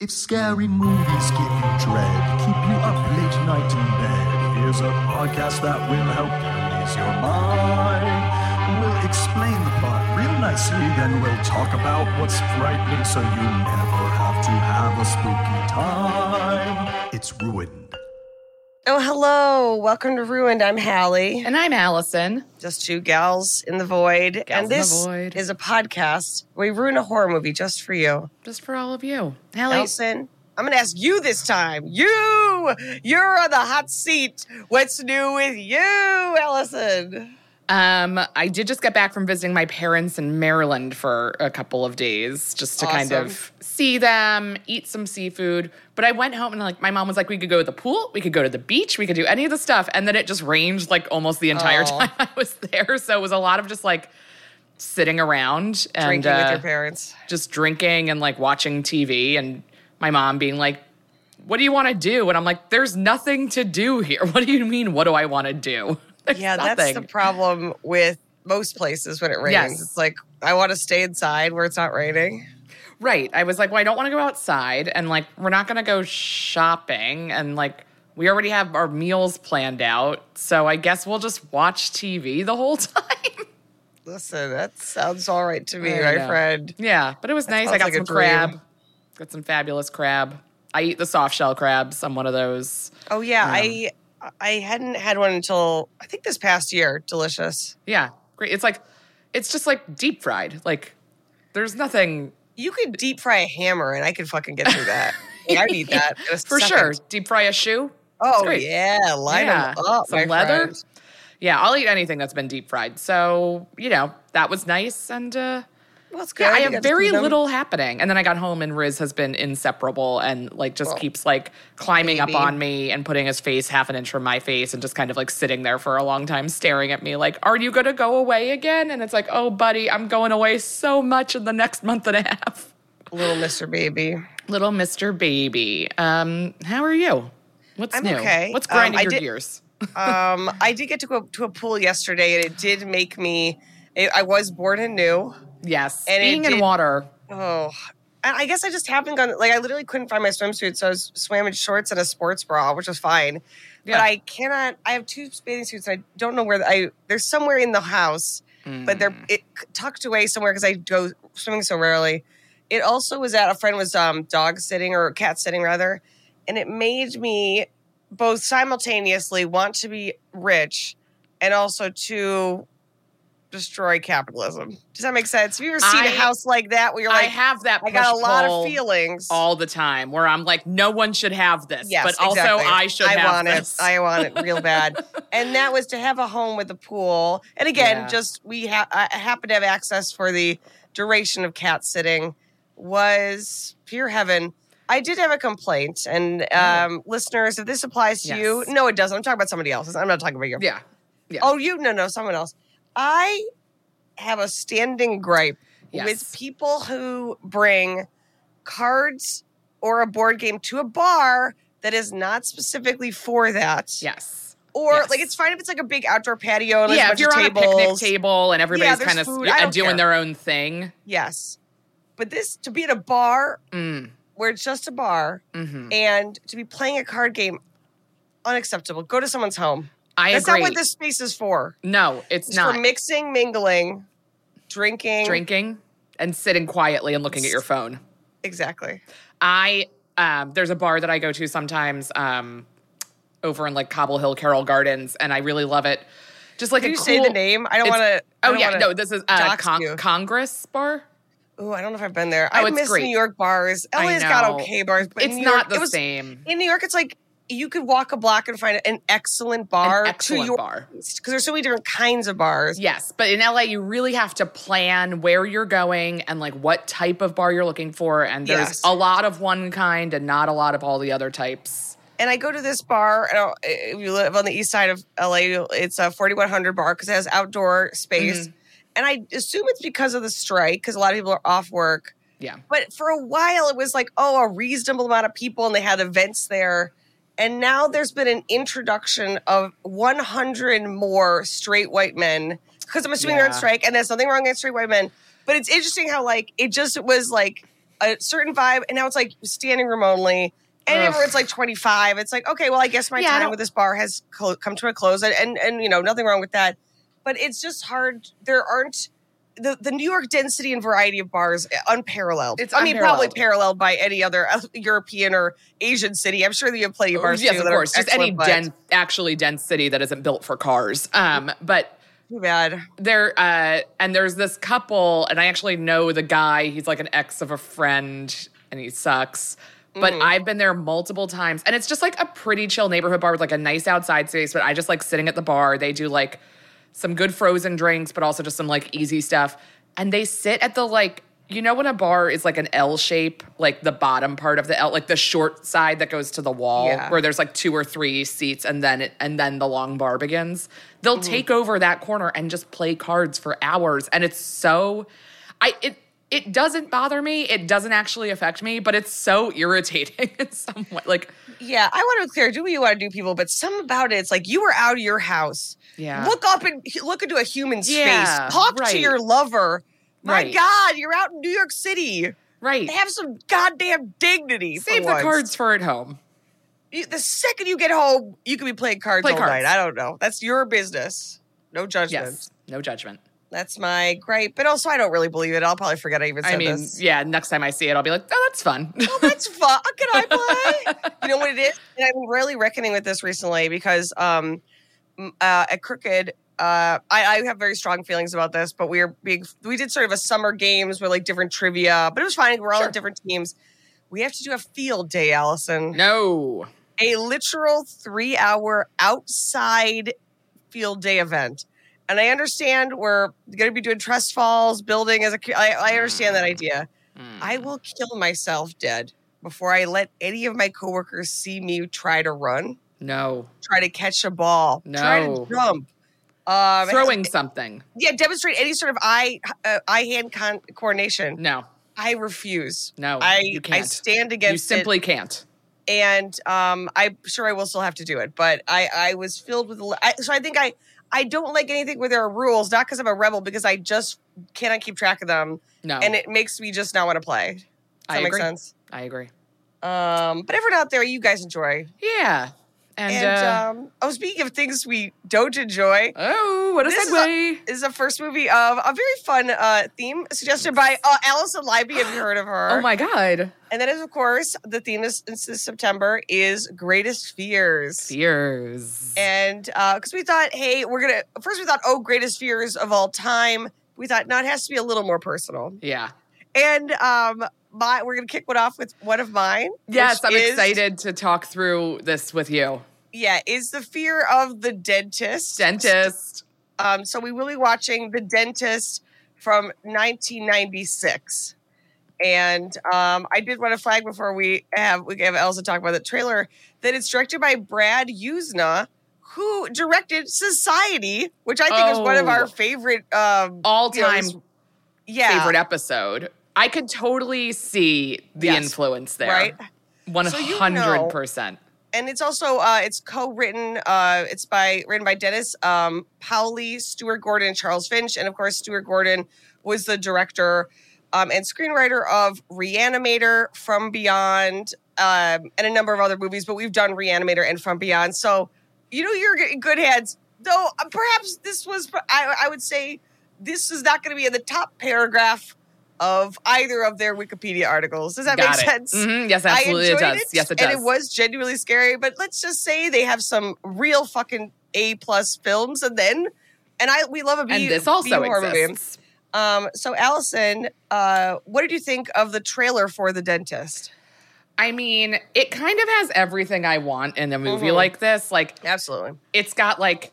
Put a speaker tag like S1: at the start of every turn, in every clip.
S1: If scary movies give you dread, keep you up late night in bed, here's a podcast that will help you ease your mind. We'll explain the plot real nicely, then we'll talk about what's frightening so you never have to have a spooky time. It's ruined.
S2: Oh, hello. Welcome to Ruined. I'm Halle.
S3: And I'm Alison.
S2: Just two gals in the void.
S3: Gals in
S2: and
S3: the
S2: this
S3: void.
S2: is a podcast where we ruin a horror movie just for you.
S3: Just for all of you. Halle.
S2: Alison, I'm going to ask you this time. You! You're on the hot seat. What's new with you, Alison?
S3: Um, I did just get back from visiting my parents in Maryland for a couple of days just to kind of see them, eat some seafood. But I went home and like my mom was like, we could go to the pool, we could go to the beach, we could do any of the stuff. And then it just rained like almost the entire
S2: Oh.
S3: time I was there. So it was a lot of just like sitting around and
S2: Drinking with
S3: uh,
S2: your parents.
S3: just drinking and like watching TV and my mom being like, What do you want to do? And I'm like, There's nothing to do here. What do you mean, what do I want to do? There's
S2: Yeah,
S3: nothing.
S2: that's the problem with most places when it rains.
S3: Yes.
S2: It's like, I want to stay inside where it's not raining.
S3: Right. I was like, Well, I don't want to go outside and like we're not gonna go shopping and like we already have our meals planned out. So I guess we'll just watch TV the whole time.
S2: Listen, that sounds all right to me,
S3: I
S2: my
S3: know.
S2: friend.
S3: yeah, but it was nice. I got
S2: like
S3: some crab. Got some fabulous crab. I eat the soft shell crabs. I'm one of those.
S2: Oh yeah, I I hadn't had one until I think this past year. Delicious.
S3: Yeah, great. It's like, it's just like deep fried. Like, there's nothing
S2: You could deep fry a hammer, and I could fucking get through that. I'd eat that
S3: for
S2: second.
S3: sure. Deep fry a shoe.
S2: Oh yeah, line
S3: Yeah,
S2: them up,
S3: some leather. Yeah, I'll eat anything that's been deep fried. So you know that was nice, and uh,
S2: Well,
S3: yeah, I have very little happening. And then I got home, and Riz has been inseparable, and like just
S2: Well,
S3: keeps like climbing
S2: baby.
S3: up on me and putting his face half an inch from my face, and just kind of like sitting there for a long time, staring at me, like, "Are you gonna go away again?" And it's like, "Oh, buddy, I'm going away so much in the next month and a half."
S2: little Mister Baby.
S3: Little Mr. Baby. Um, how are you? What's
S2: I'm
S3: new?
S2: okay.
S3: What's
S2: Um,
S3: grinding
S2: I
S3: your
S2: did-
S3: gears?
S2: Um, I did get to go to a pool yesterday, and it did make me. It, I was born and new.
S3: Yes.
S2: and
S3: Being in
S2: did-
S3: water.
S2: Oh, I guess I just haven't gone. Like, I literally couldn't find my swimsuit, so I was swam in shorts and a sports bra, which was fine.
S3: Yeah.
S2: But I cannot. I have two bathing suits. And I don't know where the- I. They're somewhere in the house, but they're
S3: Mm.
S2: it tucked away somewhere because I go swimming so rarely. It also was at a friend was um dog sitting or cat sitting rather, and it made me both simultaneously want to be rich and also to destroy capitalism. Does that make sense? Have you ever seen
S3: I-
S2: a house like that where you're like, I
S3: have that.
S2: I got a lot of feelings.
S3: all the time where I'm like, no one should have this,
S2: Yes,
S3: but also
S2: exactly.
S3: I should
S2: I want
S3: this.
S2: it. I want it real bad. and that was to have a home with a pool. And again,
S3: Yeah.
S2: just we ha- I happen to have access for the duration of cat sitting. Was pure heaven. I did have a complaint, and um, listeners, if this applies to you,
S3: Oh.
S2: No, it doesn't. I'm talking about somebody else. I'm not talking about you.
S3: yeah, yeah.
S2: Oh, you? No, no, someone else. I have a standing gripe
S3: Yes.
S2: with people who bring cards or a board game to a bar that is not specifically for that.
S3: yes.
S2: Or
S3: Yes.
S2: like it's fine if it's like a big outdoor patio and
S3: Yeah,
S2: a
S3: if you're
S2: of
S3: on
S2: tables.
S3: a picnic table and everybody's
S2: there's
S3: kind of uh, doing
S2: care.
S3: their own thing.
S2: Yes. But this to be at a bar
S3: Mm,
S2: where it's just a bar
S3: mhm.
S2: and to be playing a card game unacceptable. Go to someone's home.
S3: I
S2: That's
S3: agree.
S2: not what this space is for.
S3: no, it's,
S2: It's
S3: not
S2: for mixing, mingling, drinking.
S3: drinking and sitting quietly and looking at your phone.
S2: Exactly.
S3: I um, there's a bar that I go to sometimes um, over in like Cobble Hill Carroll Gardens, and I really love it. Just like
S2: Can you
S3: cool,
S2: say the name? I don't want to.
S3: Oh yeah, no, this is uh, Con- Congress Bar.
S2: Oh, I don't know if I've been there.
S3: Oh,
S2: I miss
S3: great.
S2: New York bars.
S3: I
S2: LA's got okay bars, but
S3: It's
S2: New
S3: not
S2: York,
S3: the
S2: was,
S3: same.
S2: In New York, it's like you could walk a block and find an excellent bar
S3: An excellent
S2: to your
S3: bar.
S2: because there's so many different kinds of bars.
S3: Yes, but in LA, you really have to plan where you're going and like what type of bar you're looking for. And there's
S2: Yes.
S3: a lot of one kind and not a lot of all the other types.
S2: And I go to this bar. And if you live on the east side of LA, it's a 4100 bar because it has outdoor space.
S3: Mm-hmm.
S2: And I assume it's because of the strike because a lot of people are off work.
S3: Yeah.
S2: But for a while, it was like, oh, a reasonable amount of people, and they had events there. And now there's been an introduction of 100 more straight white men because I'm assuming they're on strike, and there's nothing wrong with straight white men. But it's interesting how like it just was like a certain vibe, and now it's like standing room only. And
S3: Ugh.
S2: it's like 25, it's like, okay, well, I guess my
S3: Yeah,
S2: time with this bar has come to a close. And, and, and, you know, nothing wrong with that. But it's just hard. There aren't the, the New York density and variety of bars eh, unparalleled.
S3: It's
S2: I mean, probably paralleled by any other uh, European or Asian city. I'm sure that you have plenty of bars
S3: Oh, yes,
S2: too.
S3: of course. Just any dense, actually dense city that isn't built for cars. Um, but
S2: Too bad.
S3: there, uh, and there's this couple, and I actually know the guy. He's like an ex of a friend, and he sucks. But
S2: Mm.
S3: I've been there multiple times, and it's just like a pretty chill neighborhood bar with like a nice outside space. But I just like sitting at the bar. They do like some good frozen drinks, but also just some like easy stuff. And they sit at the like, you know, when a bar is like an L shape, like the bottom part of the L, like the short side that goes to the wall,
S2: Yeah.
S3: where there's like two or three seats, and then it, and then the long bar begins. They'll
S2: Mm-hmm.
S3: take over that corner and just play cards for hours, and it's so, I it. It doesn't bother me. It doesn't actually affect me, but it's so irritating in some way. Like,
S2: Yeah, I want to be clear. Do what you want to do, people, but some about it, it's like you were out of your house.
S3: Yeah.
S2: Look up and look into a human's
S3: Yeah,
S2: face. Talk to your lover. My
S3: Right.
S2: God, you're out in New York City.
S3: right.
S2: They have some goddamn dignity. for
S3: Save the
S2: once.
S3: cards for at home.
S2: You- the second you get home, you could be playing cards
S3: Play
S2: all
S3: cards.
S2: night. I don't know. That's your business. No judgment.
S3: Yes. No judgment.
S2: That's my gripe. But also, I don't really believe it. I'll probably forget I even said
S3: I mean,
S2: this.
S3: yeah, next time I see it, I'll be like, oh, that's fun.
S2: Oh, that's fun. Can I play? you know what it is? And I'm really reckoning with this recently because um, uh, at Crooked, uh, I, I have very strong feelings about this, but we are being, we did sort of a summer games with like different trivia, but it was fine. We're all
S3: Sure.
S2: in different teams. We have to do a field day, Alison.
S3: no.
S2: a literal three hour outside field day event. And I understand we're going to be doing trust falls, building as a. I, I understand that idea.
S3: Mm.
S2: I will kill myself dead before I let any of my coworkers see me try to run,
S3: No.
S2: try to catch a ball,
S3: No.
S2: try to jump. Um,
S3: Throwing something.
S2: yeah, demonstrate any sort of eye uh, eye hand con- coordination.
S3: No.
S2: I refuse.
S3: No.
S2: I
S3: you
S2: I
S3: can't.
S2: stand against. You
S3: simply can't.
S2: and um, I'm sure I will still have to do it. But I, I was filled with, I, so I think I, I don't like anything where there are rules, not because I'm a rebel, because I just cannot keep track of them,
S3: No.
S2: and it makes me just not want to play. Does
S3: I
S2: that make sense?
S3: I agree.
S2: Um, but everyone out there, you guys enjoy.
S3: Yeah. And,
S2: And,
S3: uh,
S2: um, oh, speaking of things we don't enjoy,
S3: oh, what a
S2: this is
S3: segue.
S2: this is the first movie of a very fun uh, theme suggested by uh, Alison Leiby. Have you heard of her?
S3: oh my God.
S2: And that is, of course, the theme this, this September is Greatest Fears.
S3: Fears.
S2: And because we thought, hey, we're gonna first we thought, oh, greatest fears of all time. We thought, no, it has to be a little more personal.
S3: yeah.
S2: And um, my we're gonna kick one off with one of mine.
S3: Yes, I'm
S2: is-
S3: excited to talk through this with you.
S2: Yeah, is the fear of the dentist.
S3: Dentist.
S2: Um, so we will be watching The Dentist from 1996. And um, I did want to flag before we have we have Elsa talk about the trailer that it's directed by Brian Yuzna, who directed Society, which I think is one of
S3: Oh.
S2: our favorite um,
S3: All time
S2: yeah,
S3: favorite episode. I could totally see the
S2: Yes.
S3: influence there.
S2: right.
S3: One
S2: So you
S3: hundred percent.
S2: And it's also uh, it's co-written. Uh, it's by written by Dennis um, Paoli, Stuart Gordon, Charles Finch, and of course Stuart Gordon was the director um, and screenwriter of Reanimator, From Beyond, um, and a number of other movies. But we've done Reanimator and From Beyond, so you know you're in good hands. Though uh, perhaps this was, I, I would say, this is not going to be in the top paragraph of either of their Wikipedia articles. Does that
S3: Got
S2: make
S3: it.
S2: sense?
S3: Mhm, Yes,
S2: I
S3: absolutely it does. yes, it does.
S2: And it was genuinely scary. But let's just say they have some real fucking A plus films, and then and I we love a B.
S3: and this
S2: B
S3: also
S2: horror movie. Um, so Alison, uh, what did you think of the trailer for The Dentist?
S3: I mean, it kind of has everything I want in a movie
S2: Mhm.
S3: like this. Like,
S2: Absolutely.
S3: it's got like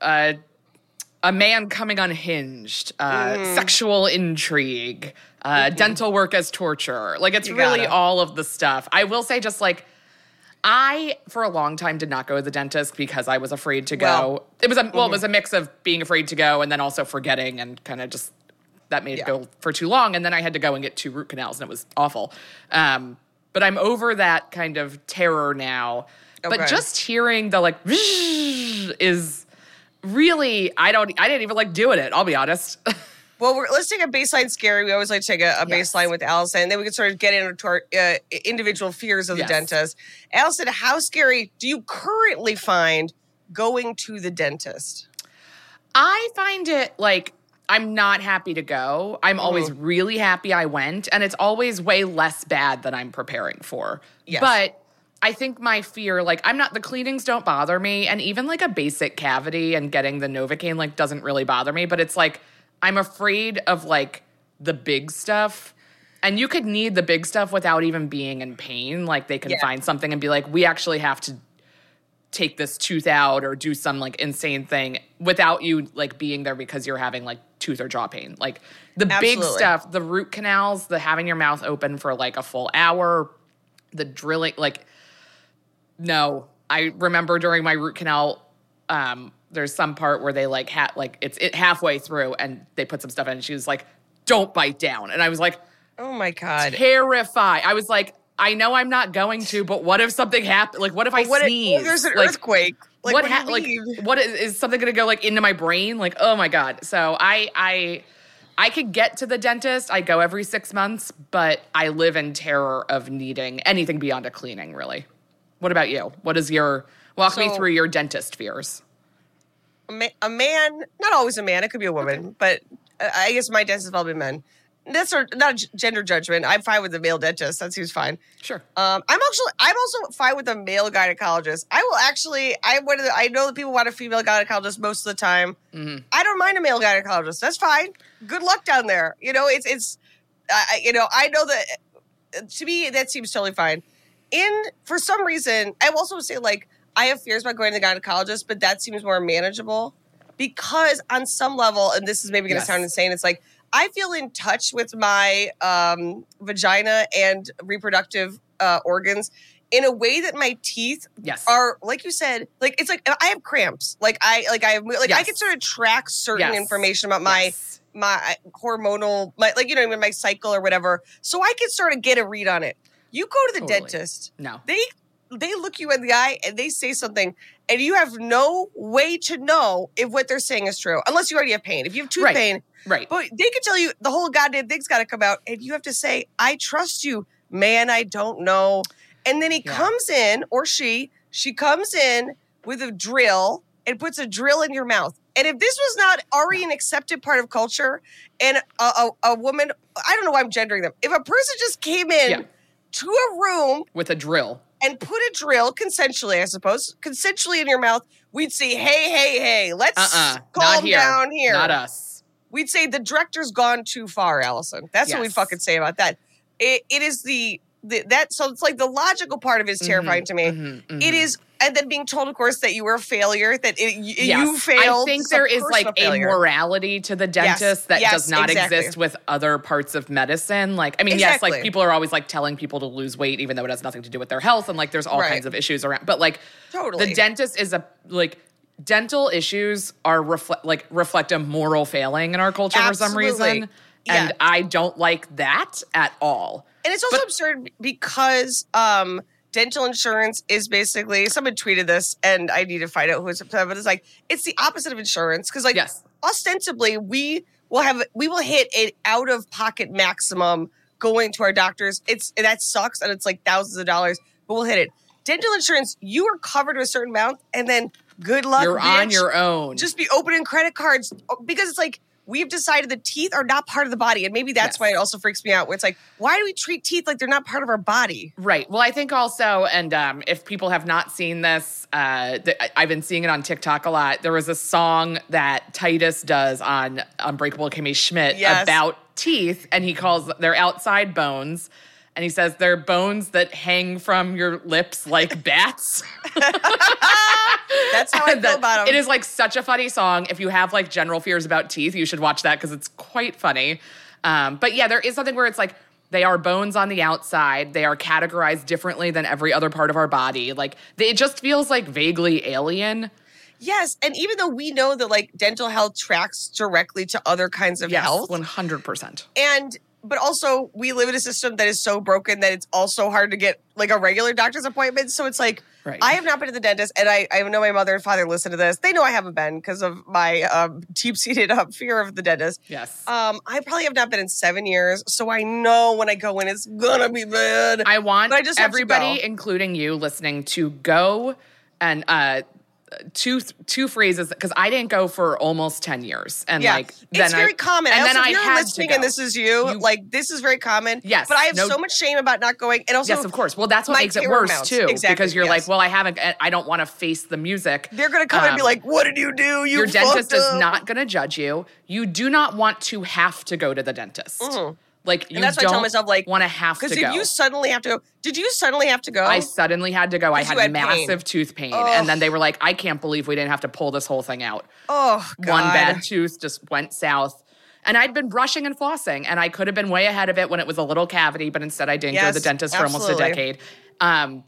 S3: a a man coming unhinged, uh,
S2: Mm.
S3: sexual intrigue, uh, dental work as torture. Like, it's
S2: You
S3: really
S2: gotta.
S3: all of the stuff. I will say, just like. I, for a long time, did not go to the dentist because I was afraid to go.
S2: Well,
S3: it was a well, it
S2: mhm.
S3: was a mix of being afraid to go and then also forgetting and kind of just that made
S2: Yeah.
S3: it go for too long. And then I had to go and get two root canals and it was awful. Um, but I'm over that kind of terror now. But just hearing the like is really I don't I didn't even like doing it. I'll be honest.
S2: Well, we're, let's take a baseline scary. We always like to take a, a
S3: Yes.
S2: baseline with Alison, and then we can sort of get into our uh, individual fears of the
S3: Yes.
S2: dentist. Alison, how scary do you currently find going to the dentist?
S3: I find it like I'm not happy to go. I'm always really happy I went, and it's always way less bad than I'm preparing for.
S2: Yes.
S3: But I think my fear, like, I'm not, the cleanings don't bother me, and even like a basic cavity and getting the Novocaine, like, doesn't really bother me, but it's like, I'm afraid of like the big stuff. And you could need the big stuff without even being in pain. Like, they can
S2: Yeah.
S3: find something and be like, we actually have to take this tooth out or do some like insane thing without you like being there because you're having like tooth or jaw pain. Like the big stuff, the root canals, the having your mouth open for like a full hour, the drilling, like no. I remember during my root canal, um, there's some part where they like had like it's it halfway through and they put some stuff in and she was like, Don't bite down. And I was like,
S2: Oh my god!
S3: terrified. I was like, I know I'm not going to, but what if something happened? Like, what if I
S2: what
S3: sneeze?
S2: if there's an
S3: like,
S2: earthquake? Like,
S3: what
S2: what,
S3: ha- like what is, is something going to go like into my brain? Like, oh my god. So I I I could get to the dentist. I go every six months, but I live in terror of needing anything beyond a cleaning. Really. What about you? What is your walk me through your dentist fears?
S2: a, ma- a man, not always a man, it could be a woman, but uh, I guess my dentist have all been men. That's not a g- gender judgment. I'm fine with the male dentist. That seems fine.
S3: Sure.
S2: Um, I'm actually, I'm also fine with a male gynecologist. I will actually, I one of the, I know that people want a female gynecologist most of the time.
S3: Mhm.
S2: I don't mind a male gynecologist. That's fine. Good luck down there. You know, it's it's, I- you know, I know that uh, to me that seems totally fine. In for some reason, I also say like I have fears about going to the gynecologist, but that seems more manageable because on some level, and this is maybe going to
S3: Yes.
S2: sound insane, it's like I feel in touch with my um, vagina and reproductive uh, organs in a way that my teeth
S3: Yes.
S2: are, like you said, like it's like I have cramps. Like I like I have like I can sort of track certain
S3: Yes.
S2: information about my
S3: Yes.
S2: my hormonal my like you know I mean, my cycle or whatever, so I can sort of get a read on it. You go to the
S3: Totally.
S2: dentist,
S3: No.
S2: they they look you in the eye and they say something, and you have no way to know if what they're saying is true unless you already have pain. If you have tooth
S3: Right.
S2: pain,
S3: Right.
S2: but they can tell you the whole goddamn thing's got to come out, and you have to say, "I trust you, man. I don't know." And then he
S3: Yeah.
S2: comes in, or she, she comes in with a drill and puts a drill in your mouth. And if this was not already an accepted part of culture, and a, a, a woman, I don't know why I'm gendering them. If a person just came in
S3: Yeah.
S2: To a room
S3: With a drill.
S2: and put a drill consensually, I suppose, consensually in your mouth, we'd say, "Hey, hey, hey, let's
S3: Uh-uh.
S2: calm
S3: here.
S2: down here."
S3: Not us.
S2: we'd say the director's gone too far, Alison. That's what we
S3: Yes.
S2: fucking say about that. It, it is the, the that so it's like the logical part of it is terrifying to me.
S3: Mhm, mhm.
S2: It is, and then being told, of course, that you were a failure, that it,
S3: Yes.
S2: you failed.
S3: I think there is like a morality to the dentist that
S2: Yes,
S3: does not
S2: exactly.
S3: exist with other parts of medicine. Like, I mean, yes, like people are always like telling people to lose weight, even though it has nothing to do with their health, and like there's all
S2: Right.
S3: kinds of issues around. But like,
S2: Totally.
S3: the dentist is a like dental issues are reflect like reflect a moral failing in our culture for some
S2: Absolutely.
S3: reason, and I don't like that at all.
S2: And it's also
S3: But-
S2: absurd because um, dental insurance is basically someone tweeted this, and I need to find out who it's upset, but it's like it's the opposite of insurance because like
S3: Yes.
S2: ostensibly we will have we will hit an out of pocket maximum going to our doctors. It's that sucks and it's like thousands of dollars, but we'll hit it. Dental insurance, you are covered to a certain amount, and then good luck.
S3: You're on your own.
S2: just be opening credit cards because it's like we've decided the teeth are not part of the body, and maybe that's
S3: Yes.
S2: why it also freaks me out. Where it's like, why do we treat teeth like they're not part of our body?
S3: Right. Well, I think also, and um, if people have not seen this, uh, th- I've been seeing it on TikTok a lot. There was a song that Titus does on Unbreakable Kimmy Schmidt
S2: Yes.
S3: about teeth, and he calls their outside bones. And he says they're bones that hang from your lips like bats.
S2: That's how I feel about
S3: It
S2: him.
S3: is like such a funny song. If you have like general fears about teeth, you should watch that because it's quite funny. Um, but yeah, there is something where it's like they are bones on the outside. They are categorized differently than every other part of our body. Like they, it just feels like vaguely alien.
S2: Yes, and even though we know that like dental health tracks directly to other kinds of
S3: Yes,
S2: health,
S3: one hundred percent.
S2: and but also we live in a system that is so broken that it's also hard to get like a regular doctor's appointment. So it's like
S3: Right.
S2: I have not been to the dentist, and I, I know my mother and father listen to this. They know I haven't been because of my um, deep seated um, fear of the dentist.
S3: Yes.
S2: Um, I probably have not been in seven years, so I know when I go in, it's gonna be bad.
S3: I want
S2: But I just
S3: everybody, including you, listening, to go and uh, two two phrases because I didn't go for almost ten years, and
S2: yeah,
S3: like
S2: it's very
S3: I,
S2: common.
S3: And
S2: also,
S3: then
S2: if
S3: I
S2: you're
S3: had
S2: listening
S3: to
S2: and this is you,
S3: You-
S2: like this is very common.
S3: Yes,
S2: but I have
S3: no-
S2: so much shame about not going, and also
S3: Yes, of course. Well, that's what makes it worse
S2: mounts.
S3: too,
S2: Exactly,
S3: because you're
S2: yes.
S3: like, well, I haven't, I don't want to face the music.
S2: they're gonna come and be
S3: Um,
S2: like, "What did you do? You
S3: Your dentist
S2: fucked
S3: is not going to judge you. You do not want to have to go to the dentist. Like you
S2: And that's why I tell myself, like,
S3: want to have to
S2: Because
S3: go.
S2: if you suddenly have to go, did you suddenly have to go?
S3: I suddenly had to go. I had,
S2: had pain.
S3: massive tooth pain,
S2: Ugh.
S3: and then they were like, "I can't believe we didn't have to pull this whole thing out."
S2: oh, God.
S3: one bad tooth just went south. And I'd been brushing and flossing, and I could have been way ahead of it when it was a little cavity, but instead I didn't go to the dentist for almost a decade. Um,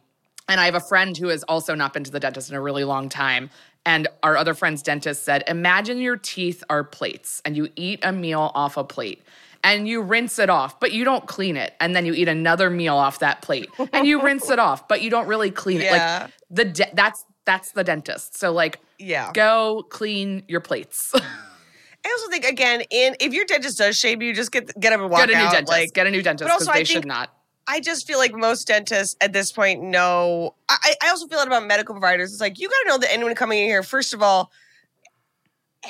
S3: and I have a friend who has also not been to the dentist in a really long time. And our other friend's dentist said, Imagine your teeth are plates, and you eat a meal off a plate. And you rinse it off, but you don't clean it. And then you eat another meal off that plate, and you rinse it off, but you don't really clean it.
S2: Yeah.
S3: Like the de- that's that's the dentist. So like,
S2: Yeah.
S3: go clean your plates.
S2: I also think again, in if your dentist does shame you, just get get up and walk out.
S3: get a new
S2: out.
S3: dentist.
S2: Like,
S3: get a new dentist
S2: but also
S3: because they
S2: I think-
S3: should not.
S2: I just feel like most dentists at this point know. I, I also feel it about medical providers. It's like you got to know that anyone coming in here, first of all,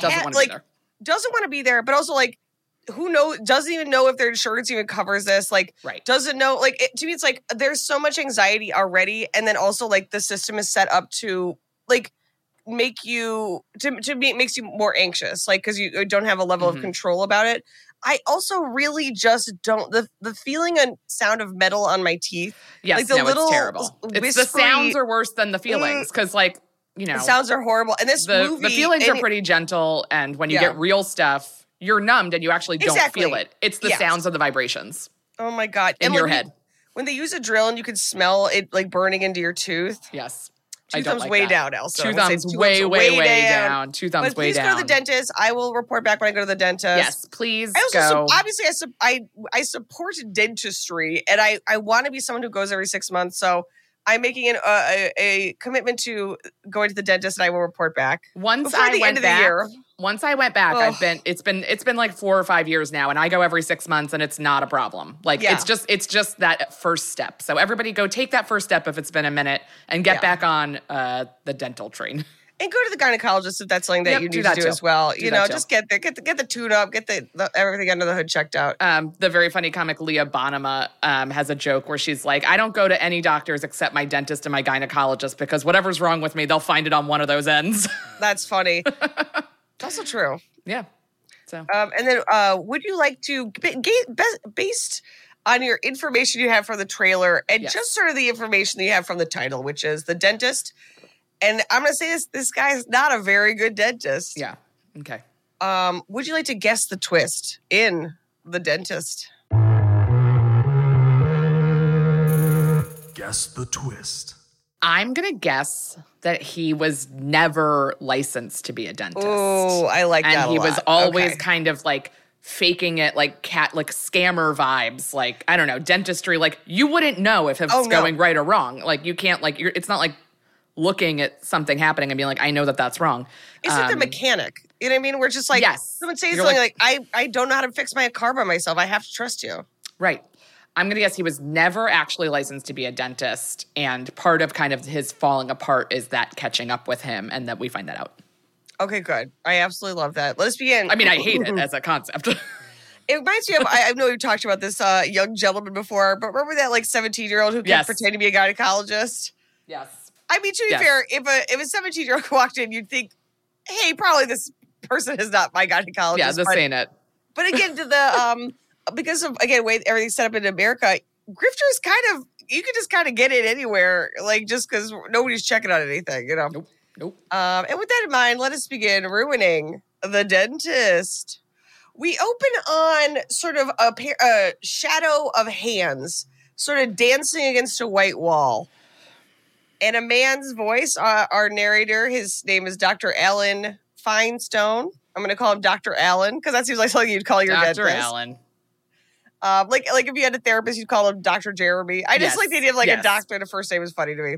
S3: Doesn't
S2: ha-
S3: want to
S2: like,
S3: be there.
S2: doesn't want to be there, but also like who knows doesn't even know if their insurance even covers this. Like
S3: Right.
S2: doesn't know. Like it, to me, it's like there's so much anxiety already, and then also like the system is set up to like make you to to be makes you more anxious, like because you don't have a level
S3: Mhm.
S2: of control about it. I also really just don't the the feeling and sound of metal on my teeth.
S3: Yes,
S2: like the
S3: no,
S2: little
S3: it's terrible. It's the sounds are worse than the feelings because, like, you know,
S2: The sounds are horrible, and this
S3: the,
S2: movie
S3: the feelings are pretty gentle, and when you
S2: Yeah.
S3: get real stuff, you're numbed and you actually don't
S2: Exactly.
S3: feel it. It's the
S2: Yes.
S3: sounds of the vibrations
S2: Oh my god!
S3: in
S2: And
S3: your
S2: when you-
S3: head.
S2: when they use a drill and you can smell it like burning into your tooth.
S3: Yes,
S2: Two thumbs
S3: like
S2: way
S3: that.
S2: down, Elsa.
S3: Two
S2: I'm gonna say
S3: thumbs
S2: two
S3: way,
S2: thumbs
S3: way, way down. Two thumbs
S2: But
S3: way down.
S2: please go to the dentist. I will report back when I go to the dentist.
S3: Yes, please
S2: I also
S3: go.
S2: sup- obviously I, sup- I I support dentistry and I I want to be someone who goes every six months. So I'm making an, uh, a, a commitment to going to the dentist and I will report back
S3: Once
S2: before
S3: I
S2: the
S3: went
S2: end of
S3: back,
S2: the year.
S3: Once I went back,
S2: Ugh.
S3: I've been it's been it's been like four or five years now, and I go every six months, and it's not a problem. Like
S2: Yeah.
S3: it's just it's just that first step. So everybody go take that first step if it's been a minute, and get
S2: Yeah.
S3: back on uh, the dental train.
S2: And go to the gynecologist if that's something that
S3: Yep,
S2: you
S3: do
S2: need to do
S3: too.
S2: as well.
S3: Do
S2: you
S3: that
S2: know,
S3: too.
S2: just get the get the get the tune up, get the, the everything under the hood checked out.
S3: Um, the very funny comic Leah Bonnema um, has a joke where she's like, "I don't go to any doctors except my dentist and my gynecologist because whatever's wrong with me, they'll find it on one of those ends."
S2: That's funny. it's also true.
S3: yeah. So
S2: Um, and then, uh, would you like to, ba- ga- based on your information you have from the trailer and
S3: Yes.
S2: just sort of the information that you have from the title, which is the dentist, and I'm going to say this: this guy is not a very good dentist.
S3: yeah. Okay.
S2: Um, would you like to guess the twist in the dentist?
S1: Guess the twist.
S3: I'm gonna guess that he was never licensed to be a dentist.
S2: Oh, I like that.
S3: and
S2: a
S3: he was always
S2: Okay.
S3: kind of like faking it like cat like scammer vibes like i don't know dentistry like you wouldn't know if it's
S2: Oh, no.
S3: going right or wrong like you can't like you're it's not like looking at something happening and being like i know that that's wrong
S2: It's like the
S3: Um,
S2: mechanic. You know what I mean? We're just like
S3: Yes.
S2: someone says
S3: You're
S2: something
S3: like-
S2: like, "I I don't know how to fix my car by myself. I have to trust you."
S3: right i'm gonna guess he was never actually licensed to be a dentist and part of kind of his falling apart is that catching up with him and that we find that out
S2: Okay, good. I absolutely love that. Let us begin.
S3: i mean i hate it as a concept
S2: It reminds me of I, I know you talked about this uh, young gentleman before, but remember that like 17 year old who
S3: Yes.
S2: pretending to be a gynecologist?
S3: yes
S2: I mean, to be
S3: Yes.
S2: fair, if a if a 17 year old walked in, you'd think, hey, probably this person is not my gynecologist.
S3: yeah this
S2: but,
S3: ain't it
S2: but again, to the um because of again way everything's set up in America, grifters kind of you can just kind of get it anywhere, like just because nobody's checking on anything, you know.
S3: Nope. Nope.
S2: Um, and with that in mind, let us begin ruining the dentist. We open on sort of a, pair, a shadow of hands, sort of dancing against a white wall, and a man's voice. Uh, our narrator, his name is Dr. Alan Feinstone. I'm going to call him Dr. Alan because that seems like something you'd call your
S3: Dr.
S2: dentist.
S3: Alan.
S2: Um, like like if you had a therapist, you'd call him Dr. Jeremy. I just
S3: Yes,
S2: like the idea of like a doctor and a first name is funny to me.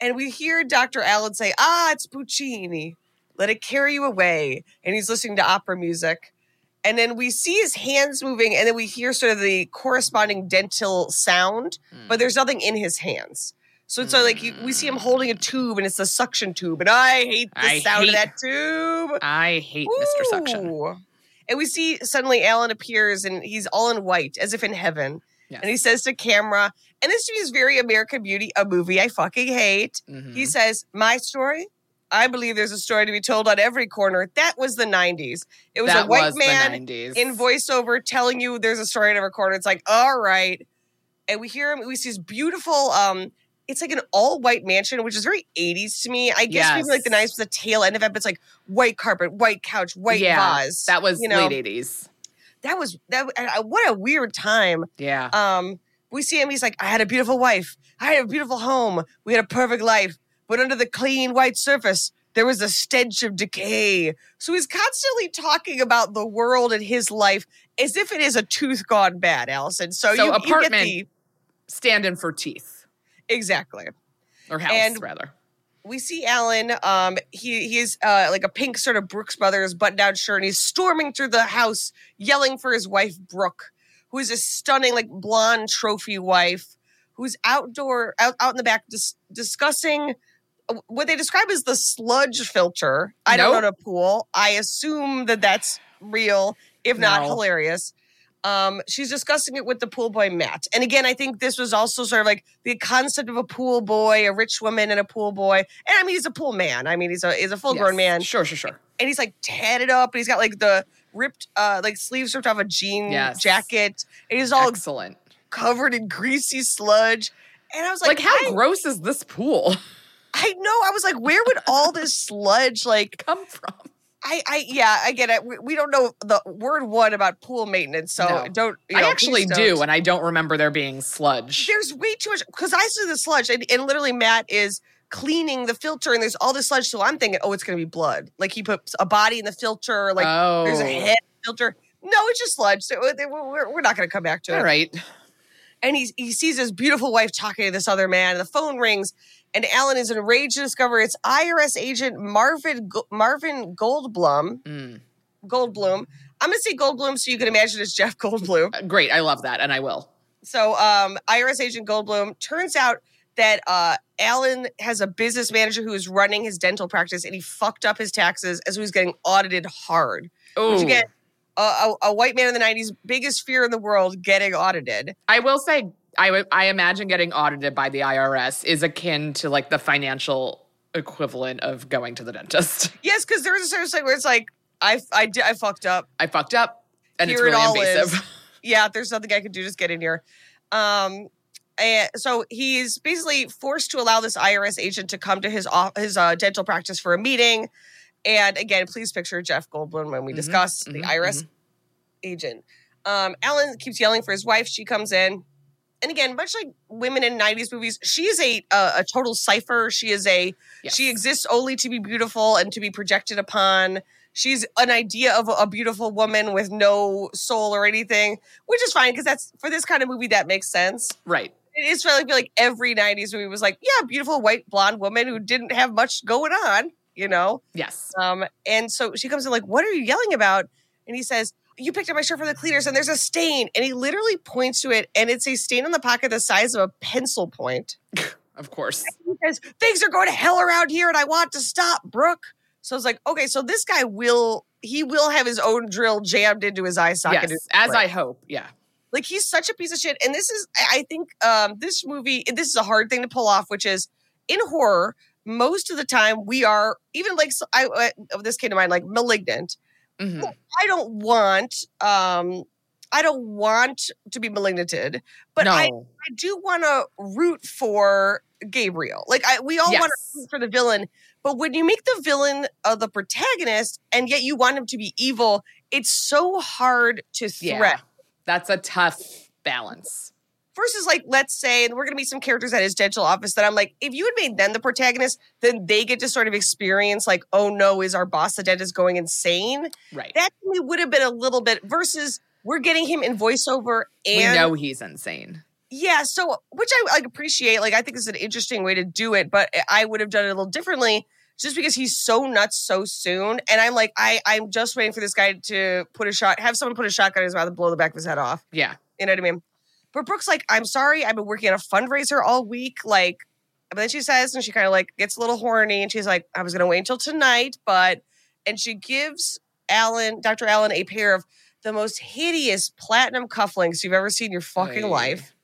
S2: And we hear Dr. Alan say, Ah, it's Puccini. Let it carry you away. And he's listening to opera music. And then we see his hands moving, and then we hear sort of the corresponding dental sound,
S3: Hmm.
S2: but there's nothing in his hands. So it's like you, we see him holding a tube, and it's a suction tube. And I hate the
S3: I
S2: sound of that tube.
S3: I hate Mr. Suction.
S2: And we see suddenly Alan appears and he's all in white, as if in heaven.
S3: Yes.
S2: And he says to camera, and this to me is very American Beauty, a movie I fucking hate.
S3: Mhm.
S2: He says, My story? I believe there's a story to be told on every corner. That was the 90s. It was
S3: that
S2: a white
S3: was
S2: man in voiceover telling you there's a story in every corner. It's like, all right. And we hear him, we see this beautiful, um, it's like an all white mansion, which is very 80s to me. I guess maybe like the
S3: Yes.
S2: nice, the tail end of it, but it's like white carpet, white couch, white
S3: yeah,
S2: vase.
S3: That was
S2: you know,
S3: late 80s.
S2: that was that. What a weird time.
S3: Yeah.
S2: Um, we see him. He's like, I had a beautiful wife. I had a beautiful home. We had a perfect life. But under the clean white surface, there was a stench of decay. So he's constantly talking about the world and his life as if it is a tooth gone bad, Alison. So,
S3: So
S2: you, you get the
S3: Stand in for teeth
S2: exactly.
S3: or house,
S2: And-
S3: rather.
S2: we see Alan. Um, he he's uh, like a pink sort of Brooks Brothers button-down shirt, and he's storming through the house, yelling for his wife Brooke, who is a stunning like blonde trophy wife, who's outdoor out out in the back dis- discussing uh, what they describe as the sludge filter. I don't know the pool. I assume that that's real, if not
S3: No.
S2: hilarious. Um, she's discussing it with the pool boy Matt. And again, I think this was also sort of like the concept of a pool boy, a rich woman and a pool boy. And I mean, he's a pool man. I mean, he's a he's a full grown
S3: Yes.
S2: man,
S3: Sure, sure, sure.
S2: and he's like tatted up, and he's got like the ripped uh like sleeves ripped off a jean
S3: Yes.
S2: jacket, and he's all
S3: Excellent.
S2: covered in greasy sludge. And I was like,
S3: Like, how gross is this pool
S2: I know. I was like, where would all this sludge like?
S3: come from?
S2: I, I, yeah, I get it. We, we don't know the word one about pool maintenance, so
S3: No.
S2: don't. You
S3: I actually do, and I don't remember there being sludge.
S2: There's way too much because I see the sludge, and, and literally Matt is cleaning the filter, and there's all this sludge. So I'm thinking, oh, it's gonna be blood. Like he puts a body in the filter, like
S3: oh,
S2: there's a head filter. No, it's just sludge. So uh, we're, we're, not gonna come back to it.
S3: All right.
S2: And he he sees his beautiful wife talking to this other man, and the phone rings, and Alan is enraged to discover it's IRS agent Marvin Marvin Goldblum.
S3: Mm.
S2: Goldblum. I'm gonna say Goldblum so you can imagine it's Jeff Goldblum.
S3: Uh, Great. I love that, and I will.
S2: So um, IRS agent Goldblum turns out that uh, Alan has a business manager who is running his dental practice, and he fucked up his taxes as he was getting audited hard.
S3: Oh,
S2: Which again, a, a, a white man in the '90s, biggest fear in the world, getting audited.
S3: I will say, I would- I imagine getting audited by the IRS is akin to like the financial equivalent of going to the dentist.
S2: Yes, because there was a certain thing where it's like, I I I fucked up.
S3: I fucked up, and
S2: Here it
S3: it's really
S2: all
S3: invasive.
S2: is. Yeah, there's nothing I could do. Just get in here. Um, and so he's basically forced to allow this IRS agent to come to his off, his uh, dental practice for a meeting. And again, please picture Jeff Goldblum when we
S3: Mhm,
S2: discuss the
S3: mhm,
S2: IRS agent. Um, Alan keeps yelling for his wife. She comes in. And again, much like women in 90s movies, she is a a, a total cipher. She is a she exists only to be beautiful and to be projected upon. She's an idea of a, a beautiful woman with no soul or anything, which is fine because that's for this kind of movie that makes sense.
S3: Right.
S2: It is really like every 90s movie was like, yeah, beautiful white blonde woman who didn't have much going on, you know?
S3: Yes.
S2: Um, and so she comes in like, "What are you yelling about?" And he says, "You picked up my shirt from the cleaners, and there's a stain." And he literally points to it, and it's a stain on the pocket the size of a pencil point.
S3: Of course.
S2: He says, "Things are going to hell around here, and I want to stop, Brooke." So I was like, "Okay, so this guy will he will have his own drill jammed into his eye socket."
S3: Yes. As I hope. Yeah.
S2: like he's such a piece of shit and this is i I think um this movie this is a hard thing to pull off which is in horror most of the time we are even like so- i I- this came to mind like malignant
S3: Mhm.
S2: i don't want um I don't want to be malignated, but
S3: no.
S2: I, I do want to root for Gabriel. Like I, we all want to root for the villain, but when you make the villain uh, the protagonist and yet you want him to be evil, it's so hard to
S3: yeah.
S2: threat.
S3: That's a tough balance.
S2: Versus, like, let's say, and we're going to meet some characters at his dental office that I'm like, if you had made them the protagonist, then they get to sort of experience, like, oh no, is our boss, the dentist, going insane?
S3: Right.
S2: That me would have been a little bit, versus we're getting him in voiceover
S3: we
S2: and we
S3: know he's insane.
S2: Yeah, so which I like appreciate. Like I think is an interesting way to do it, but I would have done it a little differently just because he's so nuts so soon. And I'm like, I I'm just waiting for this guy to put a shot, have someone put a shotgun in his mouth and blow the back of his head off.
S3: Yeah.
S2: You know what I mean? But Brooke's like, I'm sorry, I've been working on a fundraiser all week. Like, but then she says, and she kind of like gets a little horny, and she's like, I was gonna wait until tonight, but and she gives Alan, Dr. Alan, a pair of the most hideous platinum cufflinks you've ever seen in your fucking
S3: Ay.
S2: life.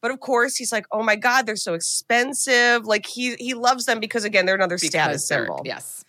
S2: But of course, he's like, "Oh my god, they're so expensive!" Like he he loves them because again, they're another status
S3: they're-
S2: symbol.
S3: Yes.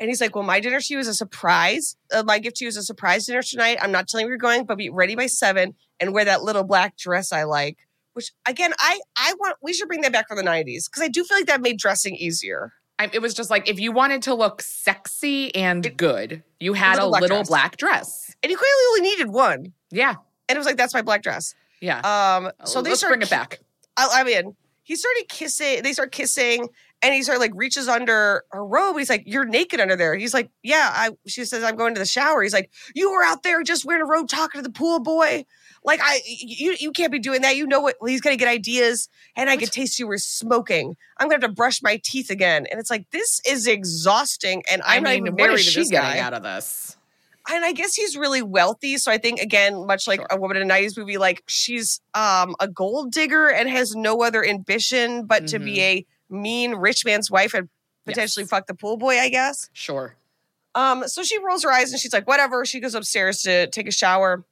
S2: And he's like, "Well, my dinner to you is a surprise. Uh, my gift to you is a surprise dinner tonight. I'm not telling you where you're going, but be ready by seven and wear that little black dress I like." Which again, I I want we should bring that back from the '90s because I do feel like that made dressing easier.
S3: I, it was just like if you wanted to look sexy and
S2: It-
S3: good, you had a
S2: little black
S3: little
S2: dress.
S3: black dress.
S2: And you clearly only needed one,
S3: Yeah.
S2: and it was like, "That's my black dress."
S3: Yeah.
S2: Um, so they
S3: Let's
S2: start
S3: bring it back.
S2: I, I mean, he started kissing. They start kissing, and he sort of like reaches under her robe. He's like, "You're naked under there." He's like, "Yeah." I. She says, "I'm going to the shower." He's like, "You were out there just wearing a robe talking to the pool boy." Like I, you, you can't be doing that. You know what? He's gonna get ideas, and I could taste you were smoking. I'm gonna have to brush my teeth again, and it's like this is exhausting. And
S3: I
S2: I'm not even
S3: what
S2: married
S3: is
S2: to this guy.
S3: out of this?
S2: And I guess he's really wealthy. So I think again, much like
S3: Sure.
S2: a woman in a 90s movie, like she's um a gold digger and has no other ambition but to be a mean rich man's wife and potentially
S3: Yes.
S2: fuck the pool boy, I guess.
S3: Sure.
S2: Um, so she rolls her eyes and she's like, whatever. She goes upstairs to take a shower.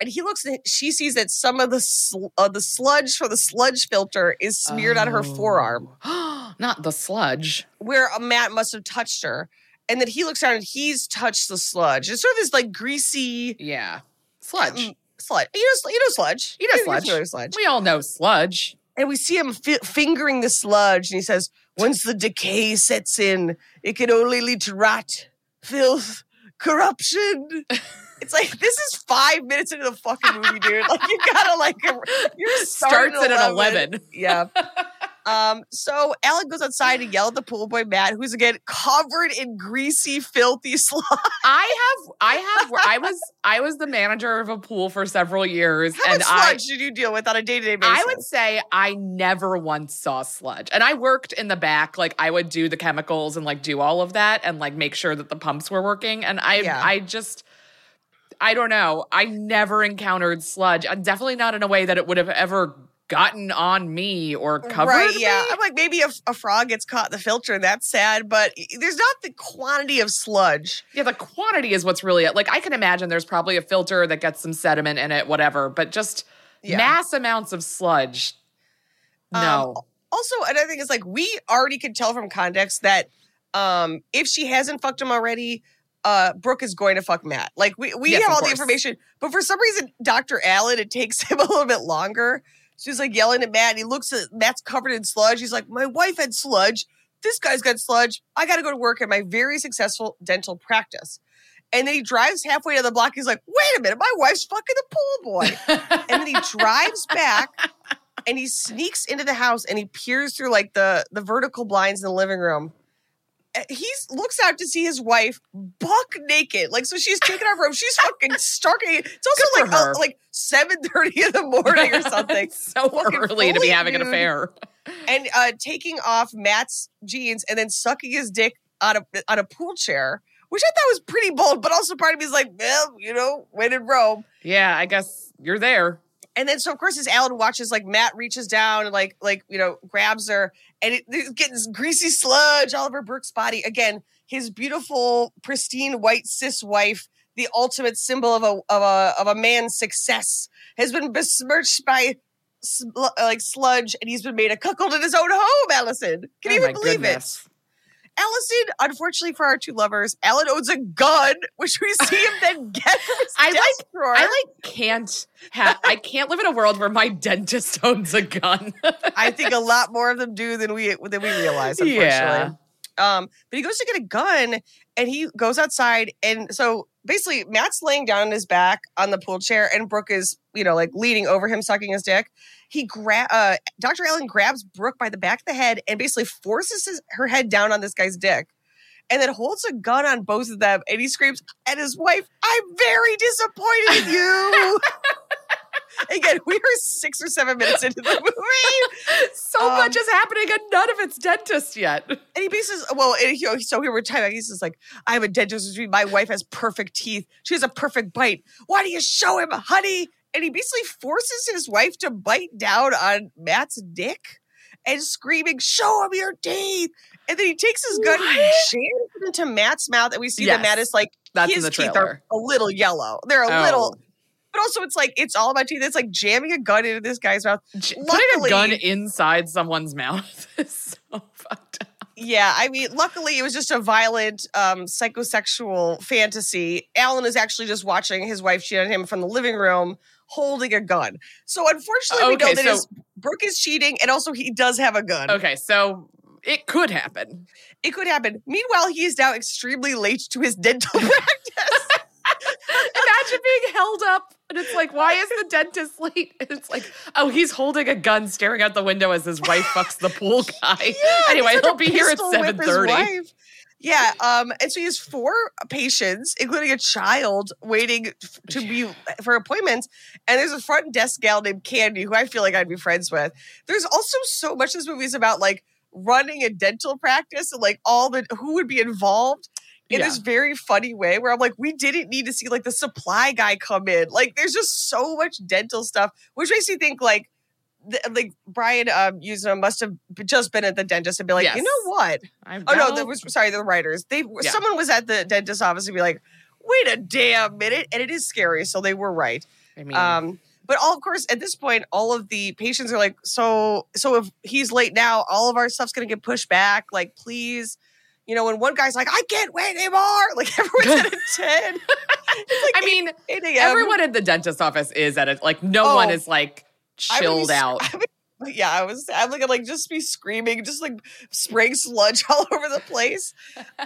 S2: And he looks and she sees that some of the sl- uh, the sludge for the sludge filter is smeared on her forearm
S3: Oh. Not the sludge.
S2: where a Matt must have touched her. And then he looks down and he's touched the sludge. It's sort of this like greasy
S3: Yeah. Sludge.
S2: Mm, sludge. You know, you know sludge.
S3: You know sludge.
S2: familiar with sludge.
S3: We all know sludge.
S2: And we see him fi- fingering the sludge, and he says, "Once the decay sets in, it can only lead to rot, filth, corruption." It's like this is five minutes into the fucking movie, dude. Like you gotta like you're starting
S3: Starts at 11.
S2: Yeah. Um, so Alan goes outside to yell at the pool boy Matt, who's again covered in greasy, filthy sludge.
S3: I have, I have, I was, I was the manager of a pool for several years,
S2: How
S3: and
S2: much
S3: I,
S2: sludge did you deal with on a day-to-day basis?
S3: I would say I never once saw sludge. And I worked in the back, like I would do the chemicals and like do all of that and like make sure that the pumps were working. And I
S2: Yeah.
S3: I just I don't know. I never encountered sludge. Uh, Definitely not in a way that it would have ever gotten on me or covered
S2: right, yeah.
S3: me.
S2: I'm like, maybe a, a frog gets caught in the filter, and that's sad, but there's not the quantity of sludge.
S3: Yeah, the quantity is what's really like. I can imagine there's probably a filter that gets some sediment in it, whatever. But just
S2: Yeah.
S3: mass amounts of sludge. No.
S2: Um, also, another thing is like we already could tell from context that um if she hasn't fucked him already, uh Brooke is going to fuck Matt. Like we we
S3: Yes,
S2: have all the information, but for some reason, Dr. Alan, it takes him a little bit longer. She's like yelling at Matt, and he looks at Matt's covered in sludge. He's like, My wife had sludge. This guy's got sludge. I gotta go to work at my very successful dental practice. And then he drives halfway to the block. He's like, wait a minute, my wife's fucking the pool boy. and then he drives back and he sneaks into the house and he peers through like the the vertical blinds in the living room. He looks out to see his wife buck naked, like so she's taking off her robe. She's fucking starking. It's also
S3: Good
S2: like uh, like seven thirty in the morning or something,
S3: so
S2: Fucking
S3: early to be having an affair.
S2: and uh, taking off Matt's jeans and then sucking his dick on a on a pool chair, which I thought was pretty bold. But also part of me is like, well, you know, when in Rome.
S3: Yeah, I guess you're there.
S2: And then so of course as Alan watches, like Matt reaches down and like like you know grabs her, and it, it's getting this greasy sludge all over Brooke's body. Again, his beautiful, pristine white cis wife, the ultimate symbol of a of a of a man's success, has been besmirched by sl- like sludge, and he's been made a cuckold in his own home. Alison, can you
S3: Oh
S2: even believe
S3: goodness.
S2: it? Alison, unfortunately for our two lovers, Alan owns a gun, which we see him then get from his
S3: I
S2: desk
S3: like-
S2: drawer.
S3: I like can't have I can't live in a world where my dentist owns a gun.
S2: I think a lot more of them do than we than we realize. Unfortunately.
S3: Yeah.
S2: Um, but he goes to get a gun, and he goes outside, and so basically Matt's laying down on his back on the pool chair, and Brooke is you know like leaning over him, sucking his dick. He grab uh, Dr. Alan grabs Brooke by the back of the head and basically forces his, her head down on this guy's dick. And then holds a gun on both of them, and he screams at his wife, "I'm very disappointed in you." Again, we are six or seven minutes into the movie,
S3: so
S2: Um,
S3: much is happening and none of it's dentist yet.
S2: And he basically, well, and, you know, so we were talking. He's just like, I have a dentist. My wife has perfect teeth. She has a perfect bite. Why do you show him, honey? And he basically forces his wife to bite down on Matt's dick and screaming, "Show him your teeth!" And then he takes his gun and
S3: What?
S2: jams it into Matt's mouth, and we see that Matt is like
S3: That's in
S2: his
S3: the
S2: teeth are a little yellow. They're a
S3: Oh.
S2: little, but also it's like it's all about teeth. It's like jamming a gun into this guy's mouth.
S3: J- Putting a gun inside someone's mouth is so fucked up.
S2: Yeah, I mean, luckily it was just a violent, um, psychosexual fantasy. Alan is actually just watching his wife cheat on him from the living room, holding a gun. So unfortunately, we know that
S3: so-
S2: his Brooke is cheating, and also he does have a gun.
S3: Okay, so it could happen.
S2: It could happen. Meanwhile, he is now extremely late to his dental practice.
S3: Imagine being held up and it's like, why is the dentist late? And it's like, oh, he's holding a gun staring out the window as his wife fucks the pool guy.
S2: Yeah,
S3: anyway, he'll be here at
S2: pistol whip
S3: seven
S2: his
S3: thirty.
S2: Yeah, um, and so he has four patients, including a child, waiting to be for appointments. And there's a front desk gal named Candy, who I feel like I'd be friends with. There's also so much this movie is about like running a dental practice and like all the who would be involved in
S3: Yeah.
S2: this very funny way where I'm like, we didn't need to see like the supply guy come in. Like, there's just so much dental stuff, which makes me think like, th- like Brian um, Yuzna must have just been at the dentist and be like, you know what?
S3: I,
S2: Oh no, that was sorry, the writers. They
S3: Yeah.
S2: someone was at the dentist office and be like, wait a damn minute, and it is scary. So they were right.
S3: I mean,
S2: Um, but all of course, at this point, all of the patients are like, so so if he's late now, all of our stuff's gonna get pushed back. Like, please. You know, when one guy's like, I can't wait anymore. Like everyone's at a 10. Like
S3: I mean,
S2: 8 a.m.
S3: everyone at the dentist office is at it. Like, no
S2: Oh.
S3: one is like
S2: I be
S3: chilled out.
S2: I would- yeah, I was. I'm like, like just be screaming, just like spraying sludge all over the place.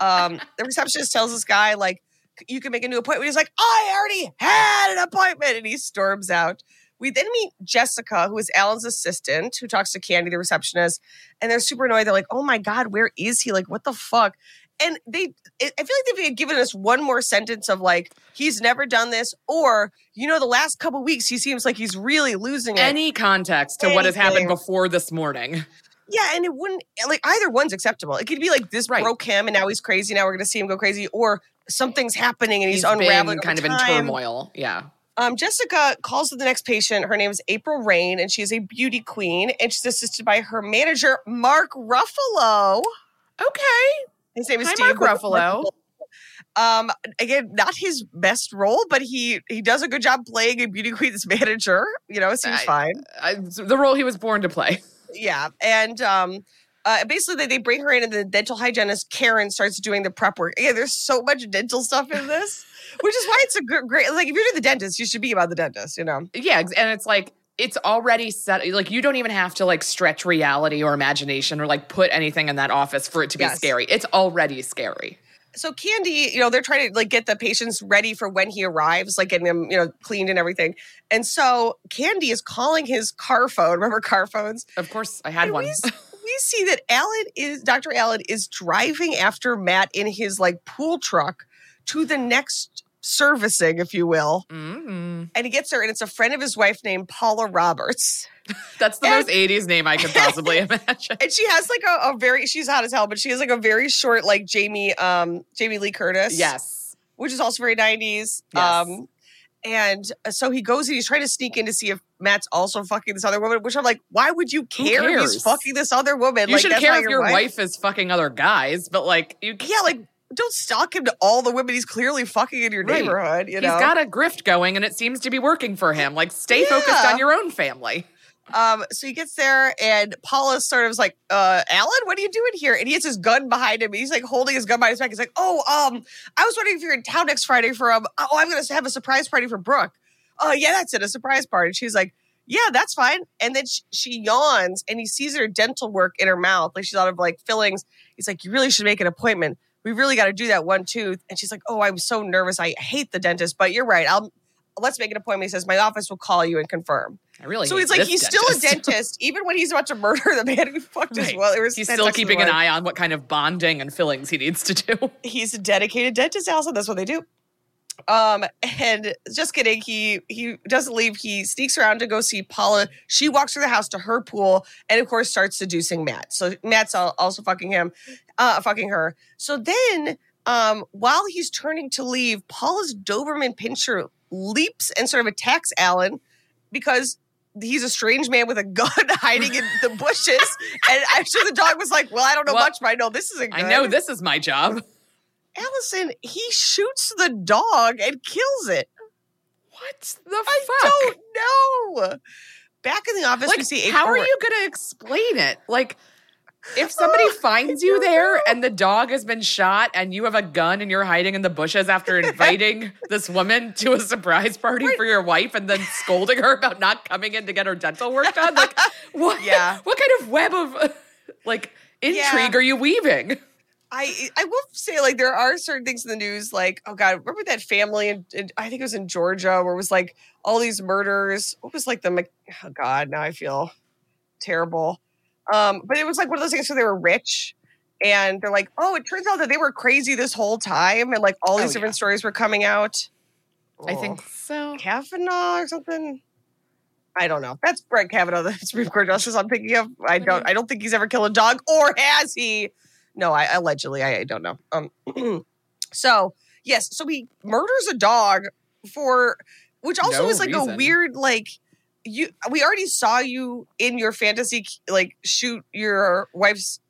S2: Um, the receptionist tells this guy like, "You can make a new appointment." He's like, "I already had an appointment," and he storms out. We then meet Jessica, who is Alan's assistant, who talks to Candy, the receptionist, and they're super annoyed. They're like, "Oh my god, where is he? Like, what the fuck?" And they, I feel like if they had given us one more sentence of like, "He's never done this," or you know, the last couple weeks he seems like he's really losing it.
S3: Any context to what has happened before this morning.
S2: Yeah, and it wouldn't like either one's acceptable. It could be like this
S3: Right.
S2: broke him, and now he's crazy. Now we're gonna see him go crazy, or something's happening and he's,
S3: He's
S2: unraveling.
S3: kind of
S2: over
S3: in turmoil. Yeah.
S2: Um, Jessica calls to the next patient. Her name is April Reign, and she's a beauty queen, and she's assisted by her manager Mark Ruffalo.
S3: Okay.
S2: His name is
S3: Hi,
S2: Steve
S3: Mark Ruffalo.
S2: Um, again, not his best role, but he he does a good job playing a beauty queen's manager. You know, it seems
S3: I-
S2: fine.
S3: I, the role he was born to play.
S2: Yeah, and um, uh, basically they, they bring her in, and the dental hygienist Karen starts doing the prep work. Yeah, there's so much dental stuff in this, which is why it's a gr- great. Like if you're to the dentist, you should be about the dentist. You know.
S3: Yeah, and it's like it's already set. Like you don't even have to like stretch reality or imagination or like put anything in that office for it to be
S2: Yes.
S3: scary. It's already scary.
S2: So Candy, you know, they're trying to like get the patients ready for when he arrives, like getting them, you know, cleaned and everything. And so Candy is calling his car phone. Remember car phones?
S3: Of course, I had
S2: And
S3: one.
S2: We, we see that Alan is Dr. Alan is driving after Matt in his like pool truck to the next servicing, if you will.
S3: mm
S2: And he gets there, and it's a friend of his wife named Paula Roberts.
S3: That's the
S2: And-
S3: most '80s name I could possibly imagine.
S2: And she has like a, a very she's hot as hell, but she has like a very short, like Jamie, um, Jamie Lee Curtis.
S3: Yes.
S2: Which is also very 90s.
S3: Yes.
S2: Um and uh, so he goes and he's trying to sneak in to see if Matt's also fucking this other woman, which I'm like, why would you care if he's fucking this other woman?
S3: You
S2: like,
S3: should care if your wife is fucking other guys, but like you,
S2: Yeah, like don't stalk him to all the women he's clearly fucking in your
S3: Right.
S2: neighborhood. You
S3: he's
S2: know,
S3: got a grift going, and it seems to be working for him. Like, stay focused on your own family.
S2: Um, so he gets there, and Paula's sort of like, uh, Alan, what are you doing here? And he has his gun behind him. He's like holding his gun behind his back. He's like, Oh, um, I was wondering if you're in town next Friday for um, oh, I'm gonna have a surprise party for Brooke. Oh, yeah, that's it, a surprise party. She's like, Yeah, that's fine. And then she, she yawns, and he sees her dental work in her mouth, like she's out of like fillings. He's like, You really should make an appointment. We really got to do that one tooth. And she's like, Oh, I'm so nervous. I hate the dentist, but you're right. I'll let's make an appointment. He says, My office will call you and confirm.
S3: I really.
S2: So he's like, he's still a
S3: dentist.
S2: dentist, even when he's about to murder the man who fucked his
S3: Right.
S2: well.
S3: He's still keeping an eye on what kind of bonding and fillings he needs to do.
S2: He's a dedicated dentist, also. That's what they do. Um, and just kidding, he he doesn't leave. He sneaks around to go see Paula. She walks through the house to her pool, and of course starts seducing Matt. So Matt's also fucking him, uh, fucking her. So then, um, while he's turning to leave, Paula's Doberman pinscher leaps and sort of attacks Alan because he's a strange man with a gun hiding in the bushes. and I'm sure the dog was like, "Well, I don't know
S3: Well,
S2: much, but I know this isn't
S3: I know this is my job.
S2: Alison, he shoots the dog and kills it.
S3: What the fuck?
S2: I don't know. Back in the office, we
S3: like,
S2: see
S3: how are you going to explain it? Like, if somebody finds you there and the dog has been shot and you have a gun and you're hiding in the bushes after inviting this woman to a surprise party for your wife and then scolding her about not coming in to get her dental work done, like, what?
S2: Yeah.
S3: What kind of web of like intrigue
S2: Yeah.
S3: are you weaving?
S2: I I will say like there are certain things in the news like oh god remember that family in, in- I think it was in Georgia where it was like all these murders what was like the oh god now I feel terrible um but it was like one of those things where they were rich and they're like oh it turns out that they were crazy this whole time and like all these
S3: Oh,
S2: different
S3: yeah.
S2: stories were coming out
S3: I
S2: Oh.
S3: think so.
S2: Kavanaugh or something. I don't know. That's Brett Kavanaugh, the Supreme Court justice I'm thinking of. I don't. I don't think he's ever killed a dog, or has he? No, I allegedly. I, I don't know. Um. so yes, so he murders a dog for, which also
S3: No
S2: is like a weird like. You, we already saw you in your fantasy, like shoot your wife's.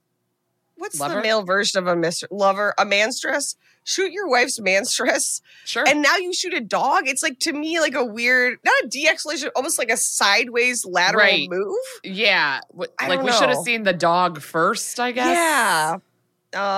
S2: What's the male version of a mis- lover? A manstress. Shoot your wife's manstress
S3: Sure.
S2: and now you shoot a dog. It's like to me like a weird, not a de-escalation, almost like a sideways lateral
S3: Right.
S2: move.
S3: yeah.
S2: I
S3: Like we should have seen the dog first, I guess.
S2: Yeah.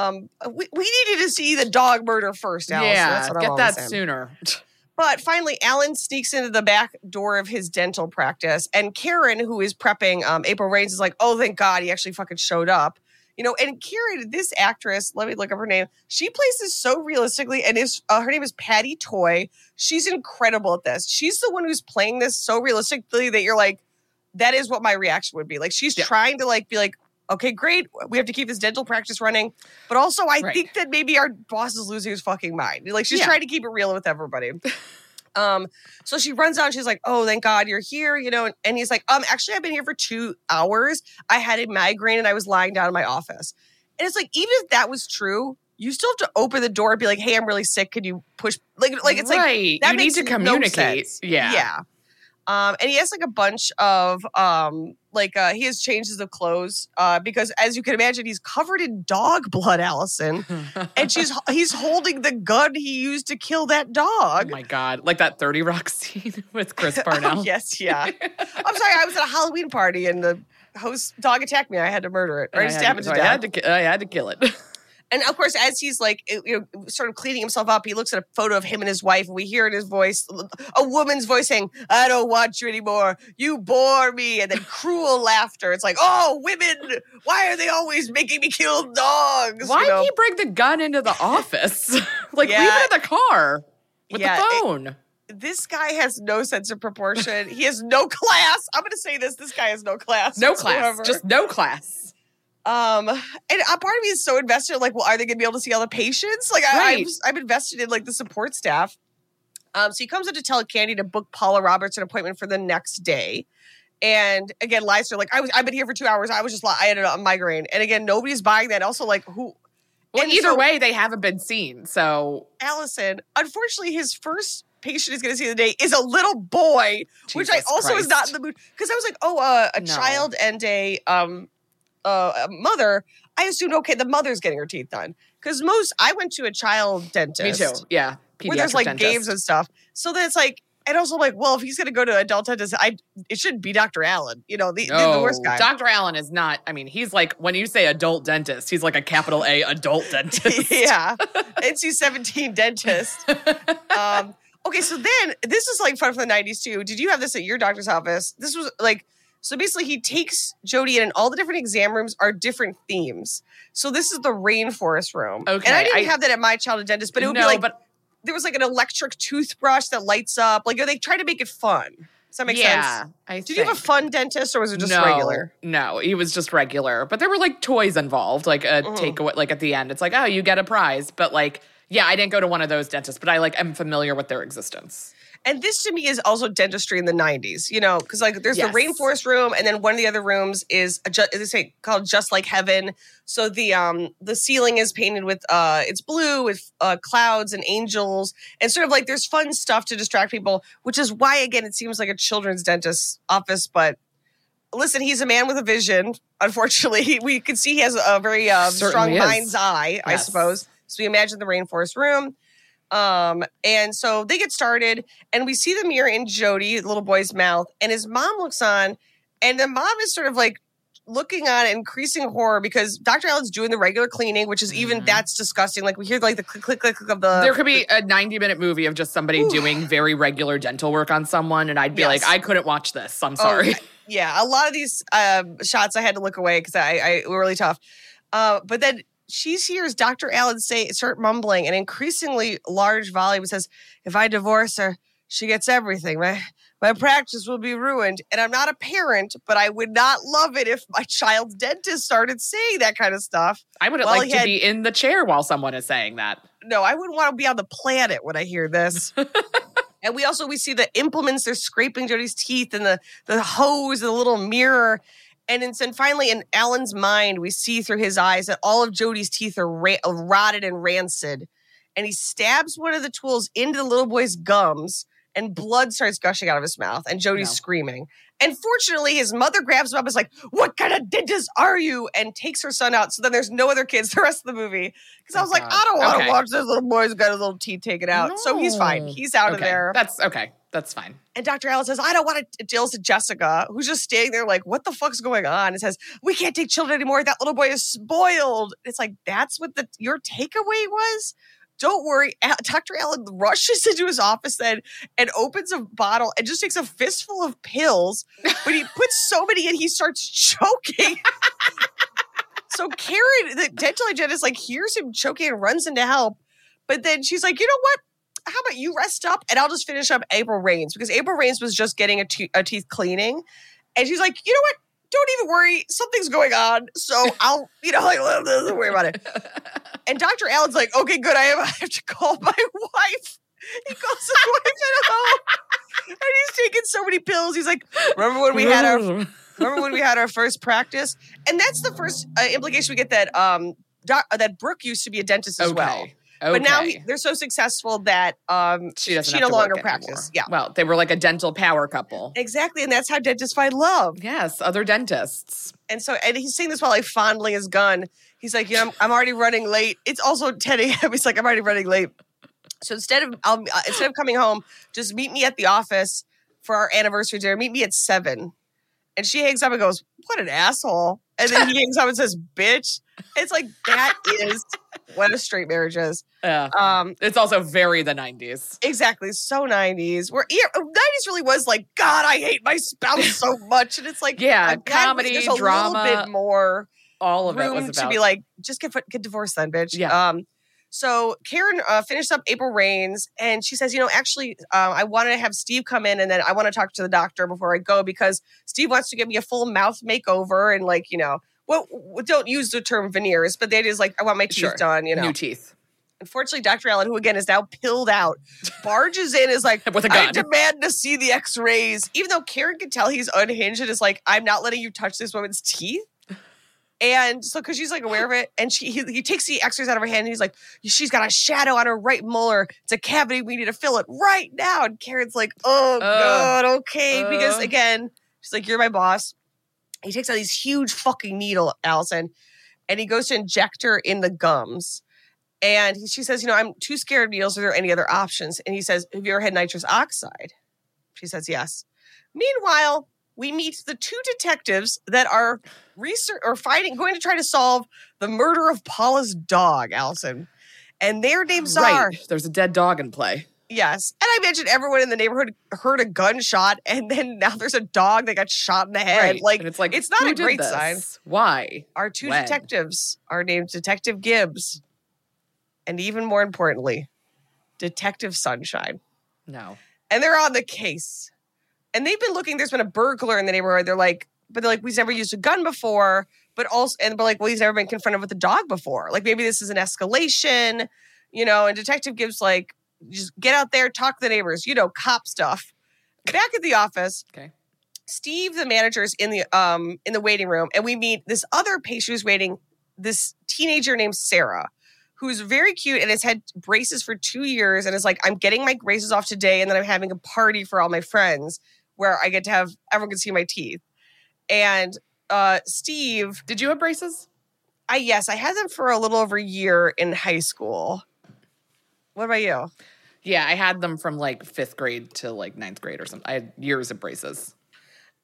S2: Um, we, we needed to see the dog murder first, Alison.
S3: yeah,
S2: That's what I'm
S3: get that
S2: saying.
S3: sooner.
S2: But finally, Alan sneaks into the back door of his dental practice, and Karen, who is prepping um, April Rains, is like, "Oh, thank God, he actually fucking showed up." You know, and Karen, this actress, let me look up her name. She plays this so realistically, and is uh, her name is Patty Toy. She's incredible at this. She's the one who's playing this so realistically that you're like, that is what my reaction would be. Like she's
S3: Yeah.
S2: trying to like be like, okay, great, we have to keep this dental practice running, but also I
S3: Right.
S2: think that maybe our boss is losing his fucking mind. Like she's
S3: Yeah.
S2: trying to keep it real with everybody. Um, so she runs out. She's like, "Oh, thank God you're here," you know. And, and he's like, "Um, actually, I've been here for two hours. I had a migraine and I was lying down in my office." And it's like, even if that was true, you still have to open the door and be like, "Hey, I'm really sick. Could you push?" Like, like it's like
S3: right.
S2: that
S3: you need
S2: makes
S3: to
S2: no
S3: communicate.
S2: sense.
S3: yeah.
S2: yeah. Um, and he has like a bunch of um, like uh, he has changes of clothes uh, because, as you can imagine, he's covered in dog blood, Alison, and she's he's holding the gun he used to kill that dog.
S3: oh my god, like that Thirty Rock scene with Chris Parnell.
S2: Oh, yes, yeah. I'm sorry, I was at a Halloween party and the host dog attacked me. I had to murder it or
S3: I, had
S2: it
S3: to, so I
S2: death.
S3: had to, I had to kill it.
S2: And of course, as he's like, you know, sort of cleaning himself up, he looks at a photo of him and his wife, and we hear in his voice a woman's voice saying, "I don't want you anymore. You bore me." And then cruel laughter. It's like, "Oh, women! Why are they always making me kill dogs?"
S3: Why
S2: You know?
S3: did he bring the gun into the office? like leave it in the car with
S2: Yeah,
S3: the
S2: it-
S3: phone.
S2: this guy has no sense of proportion. he has no class. I'm going to say this: this guy has no class.
S3: no class, just no class.
S2: Um, and a part of me is so invested. Like, well, are they going to be able to see all the patients? Like, I, I'm, I'm invested in like the support staff. Um, so he comes up to tell Candy to book Paula Roberts an appointment for the next day. And again, lies to like, I was, I've been here for two hours. I was just, I had a migraine. And again, nobody's buying that. Also, like, who?
S3: Well,
S2: And
S3: either
S2: so-
S3: way, they haven't been seen. So
S2: Alison. Unfortunately, his first patient is going to see the day is a little boy, which I
S3: Jesus
S2: also was not in the mood because I was like, oh, uh, a
S3: No.
S2: child and a um, uh, a mother. I assumed okay, the mother's getting her teeth done because most I went to a child dentist.
S3: me too. Yeah,
S2: Where there's like
S3: dentist.
S2: games and stuff. So then it's like And also, like, well, if he's going to go to adult dentist, I it shouldn't be Dr. Alan. You know, the, the, the worst guy.
S3: Dr. Alan is not, I mean, he's like, when you say adult dentist, he's like a capital A adult dentist.
S2: yeah, NC seventeen dentist. Um, okay, so then this is like fun from the nineties too. Did you have this at your doctor's office? This was like so basically he takes Jody in, and all the different exam rooms are different themes. So this is the rainforest room.
S3: Okay,
S2: and I didn't
S3: I-
S2: have that at my childhood dentist, but it would
S3: no,
S2: be like
S3: but
S2: there was like an electric toothbrush that lights up. Like they try to make it fun. Does that make
S3: yeah,
S2: sense?
S3: I
S2: Did you have a fun dentist or was it just
S3: no,
S2: regular?
S3: No, he was just regular. But there were like toys involved, like a
S2: Mhm.
S3: takeaway. Like at the end, it's like, oh, you get a prize. But like, yeah, I didn't go to one of those dentists, but I like am familiar with their existence.
S2: And this to me is also dentistry in the 90s, you know, because like there's
S3: Yes.
S2: the rainforest room, and then one of the other rooms is a ju- they say called Just Like Heaven. So the um the ceiling is painted with uh it's blue with uh clouds and angels, and sort of like there's fun stuff to distract people, which is why again it seems like a children's dentist's office, but. Listen, he's a man with a vision. Unfortunately, we can see he has a very um, strong
S3: is.
S2: mind's eye, I suppose. So we imagine the rainforest room. Um, and so they get started, and we see the mirror in Jody, the little boy's mouth, and his mom looks on, and the mom is sort of like looking on increasing horror because Dr. Alan's doing the regular cleaning, which is even
S3: Mhm.
S2: that's disgusting. Like we hear like the click click click click of the
S3: there could be a 90 minute movie of just somebody
S2: Ooh.
S3: doing very regular dental work on someone, and I'd be like, I couldn't watch this. I'm
S2: Oh,
S3: sorry.
S2: yeah, a lot of these um, shots I had to look away because I, I were really tough. Uh, but then she hears Dr. Alan say start mumbling an increasingly large volume says, "If I divorce her, she gets everything. My my practice will be ruined." And I'm not a parent, but I would not love it if my child's dentist started saying that kind of stuff.
S3: I would
S2: Well,
S3: like to
S2: had-
S3: be in the chair while someone is saying that.
S2: No, I wouldn't want to be on the planet when I hear this. and we also we see the implements they're scraping Jody's teeth and the the hose, the little mirror. And then finally, in Alan's mind, we see through his eyes that all of Jody's teeth are ra- uh, rotted and rancid. And he stabs one of the tools into the little boy's gums, and blood starts gushing out of his mouth. And Jody's
S3: No.
S2: screaming. And fortunately, his mother grabs him up and is like, What kind of dentist are you? And takes her son out. So then there's no other kids the rest of the movie. Because I
S3: Oh,
S2: was like,
S3: God.
S2: I don't want to
S3: Okay.
S2: watch this little boy's got his little teeth taken out. So he's fine. He's out of there.
S3: That's okay. That's fine.
S2: And Dr. Alan says, I don't want to deal with Jessica, who's just standing there like, what the fuck's going on? And says, we can't take children anymore. That little boy is spoiled. It's like, that's what the your takeaway was? Don't worry. Dr. Alan rushes into his office then and opens a bottle and just takes a fistful of pills. But he puts so many in, he starts choking. so Karen, the dental hygienist, like hears him choking and runs in to help. But then she's like, you know what? How about you rest up and I'll just finish up April Rains because April Rains was just getting a, te- a teeth cleaning. And she's like, you know what? Don't even worry. Something's going on. So I'll, you know, like, don't worry about it. And Dr. Allen's like, okay, good. I have, I have to call my wife. He calls his wife at home. And he's taking so many pills. He's like, remember when we had our Remember when we had our first practice? And that's the first uh, implication we get that um doc, uh, that Brooke used to be a dentist as
S3: okay.
S2: well.
S3: Okay.
S2: But now he, they're so successful that um
S3: she doesn't
S2: she no longer
S3: anymore.
S2: practice. Yeah.
S3: Well, they were like a dental power couple.
S2: exactly, and that's how dentists find love.
S3: Yes, other dentists.
S2: And so, and he's saying this while like fondling his gun. He's like, you know, I'm, I'm already running late. It's also 10 a.m. He's like, I'm already running late. So instead of I'll, uh, instead of coming home, just meet me at the office for our anniversary dinner. Meet me at seven. And she hangs up and goes, "What an asshole!" And then he hangs up and says, "Bitch." It's like that is what a straight marriage is.
S3: Yeah.
S2: Um,
S3: It's also very the 90s.
S2: exactly. So nineties. Where yeah, nineties really was like, God, I hate my spouse so much, and it's like,
S3: Yeah,
S2: I'm
S3: comedy,
S2: there's a
S3: drama,
S2: little bit more
S3: All of it was about
S2: to be like, just get get divorced then, bitch.
S3: Yeah.
S2: Um, so Karen uh, finished up April Rains, and she says, you know, actually, uh, I want to have Steve come in, and then I want to talk to the doctor before I go because Steve wants to give me a full mouth makeover, and like, you know, well, don't use the term veneers, but that is like, I want my teeth
S3: Sure.
S2: done. You know,
S3: new teeth
S2: unfortunately, Dr. Alan, who again is now pilled out, barges in, is like,
S3: with a
S2: I
S3: gun.
S2: demand to see the X-rays, even though Karen can tell he's unhinged and is like, I'm not letting you touch this woman's teeth. And so, because she's like aware of it, and she he, he takes the X-rays out of her hand, and he's like, she's got a shadow on her right molar. It's a cavity. We need to fill it right now. And Karen's like, oh god, okay, because
S3: uh.
S2: again, she's like, you're my boss. He takes out these huge fucking needle, Alison, and he goes to inject her in the gums. And he, she says, you know, I'm too scared of needles. Are there any other options? And he says, have you ever had nitrous oxide? She says yes. Meanwhile, we meet the two detectives that are research or fighting, going to try to solve the murder of Paula's dog, Alison. And their names are
S3: Right. There's a dead dog in play.
S2: yes. And I imagine everyone in the neighborhood heard a gunshot, and then now there's a dog that got shot in the head.
S3: Right.
S2: Like
S3: and it's like
S2: it's not a great
S3: this?
S2: sign.
S3: Why?
S2: Our two
S3: When?
S2: detectives are named Detective Gibbs, and even more importantly, Detective Sunshine.
S3: No.
S2: and they're on the case. And they've been looking. There's been a burglar in the neighborhood. They're like, but they're like, we've never used a gun before. But also, and but like, well, he's never been confronted with a dog before. Like maybe this is an escalation, you know. And Detective Gibbs like, just get out there, talk to the neighbors, you know, cop stuff. Back at the office,
S3: Okay.
S2: Steve, the manager, is in the um in the waiting room, and we meet this other patient who's waiting. This teenager named Sarah, who's very cute and has had braces for two years, and is like, I'm getting my braces off today, and then I'm having a party for all my friends where I get to have everyone can see my teeth. And uh Steve,
S3: Did you have braces?
S2: I yes, I had them for a little over a year in high school. What about you?
S3: Yeah, I had them from like fifth grade to like ninth grade or something. I had years of braces.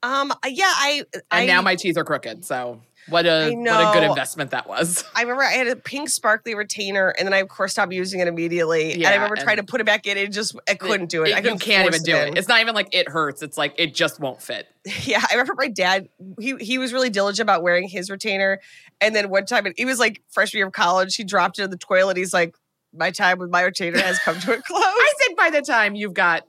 S2: Um, yeah, I
S3: And
S2: I
S3: now my teeth are crooked. So what a what a good investment that was.
S2: I remember I had a pink sparkly retainer, and then I of course stopped using it immediately. and I remember
S3: and-
S2: trying to put it back in, and just I couldn't do it. I
S3: you can't even do it. It's not even like it hurts. It's like it just won't fit.
S2: Yeah, I remember my dad. He he was really diligent about wearing his retainer, and then one time he was like freshman year of college. He dropped it in the toilet. He's like, "My time with my retainer has come to a close."
S3: I think by the time you've got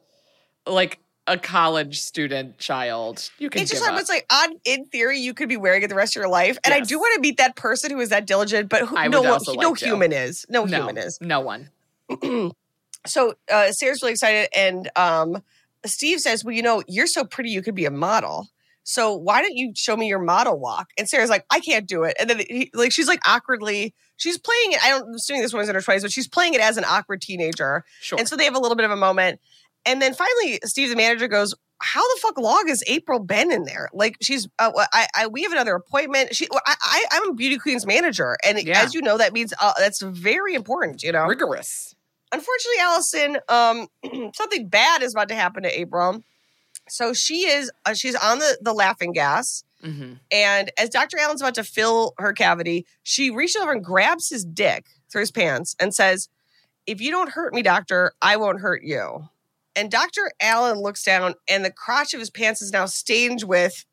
S3: like a college student child, you can
S2: it's just like it's like on in theory you could be wearing it the rest of your life, and I do want to meet that person who is that diligent, but who, no one, no
S3: to.
S2: human is, no,
S3: no,
S2: human is.
S3: no one.
S2: so uh, Sarah's really excited, and um, Steve says, "Well, you know, you're so pretty, you could be a model. So why don't you show me your model walk?" And Sarah's like, "I can't do it." And then he, like she's like awkwardly, she's playing it. I don't I'm assuming this one's in her twenties, but she's playing it as an awkward teenager.
S3: Sure.
S2: And so they have a little bit of a moment, and then finally, Steve, the manager, goes. How the fuck long has April been in there? Like she's, uh, I, I, we have another appointment. She, I, I, I'm a beauty queen's manager, and
S3: Yeah.
S2: as you know, that means uh, that's very important. You know,
S3: Rigorous.
S2: unfortunately, Alison, um, something bad is about to happen to April. So she is uh, she's on the the laughing gas,
S3: hmm
S2: and as Dr. Alan's about to fill her cavity, she reaches over and grabs his dick through his pants and says, "If you don't hurt me, doctor, I won't hurt you." And Dr. Alan looks down, and the crotch of his pants is now stained with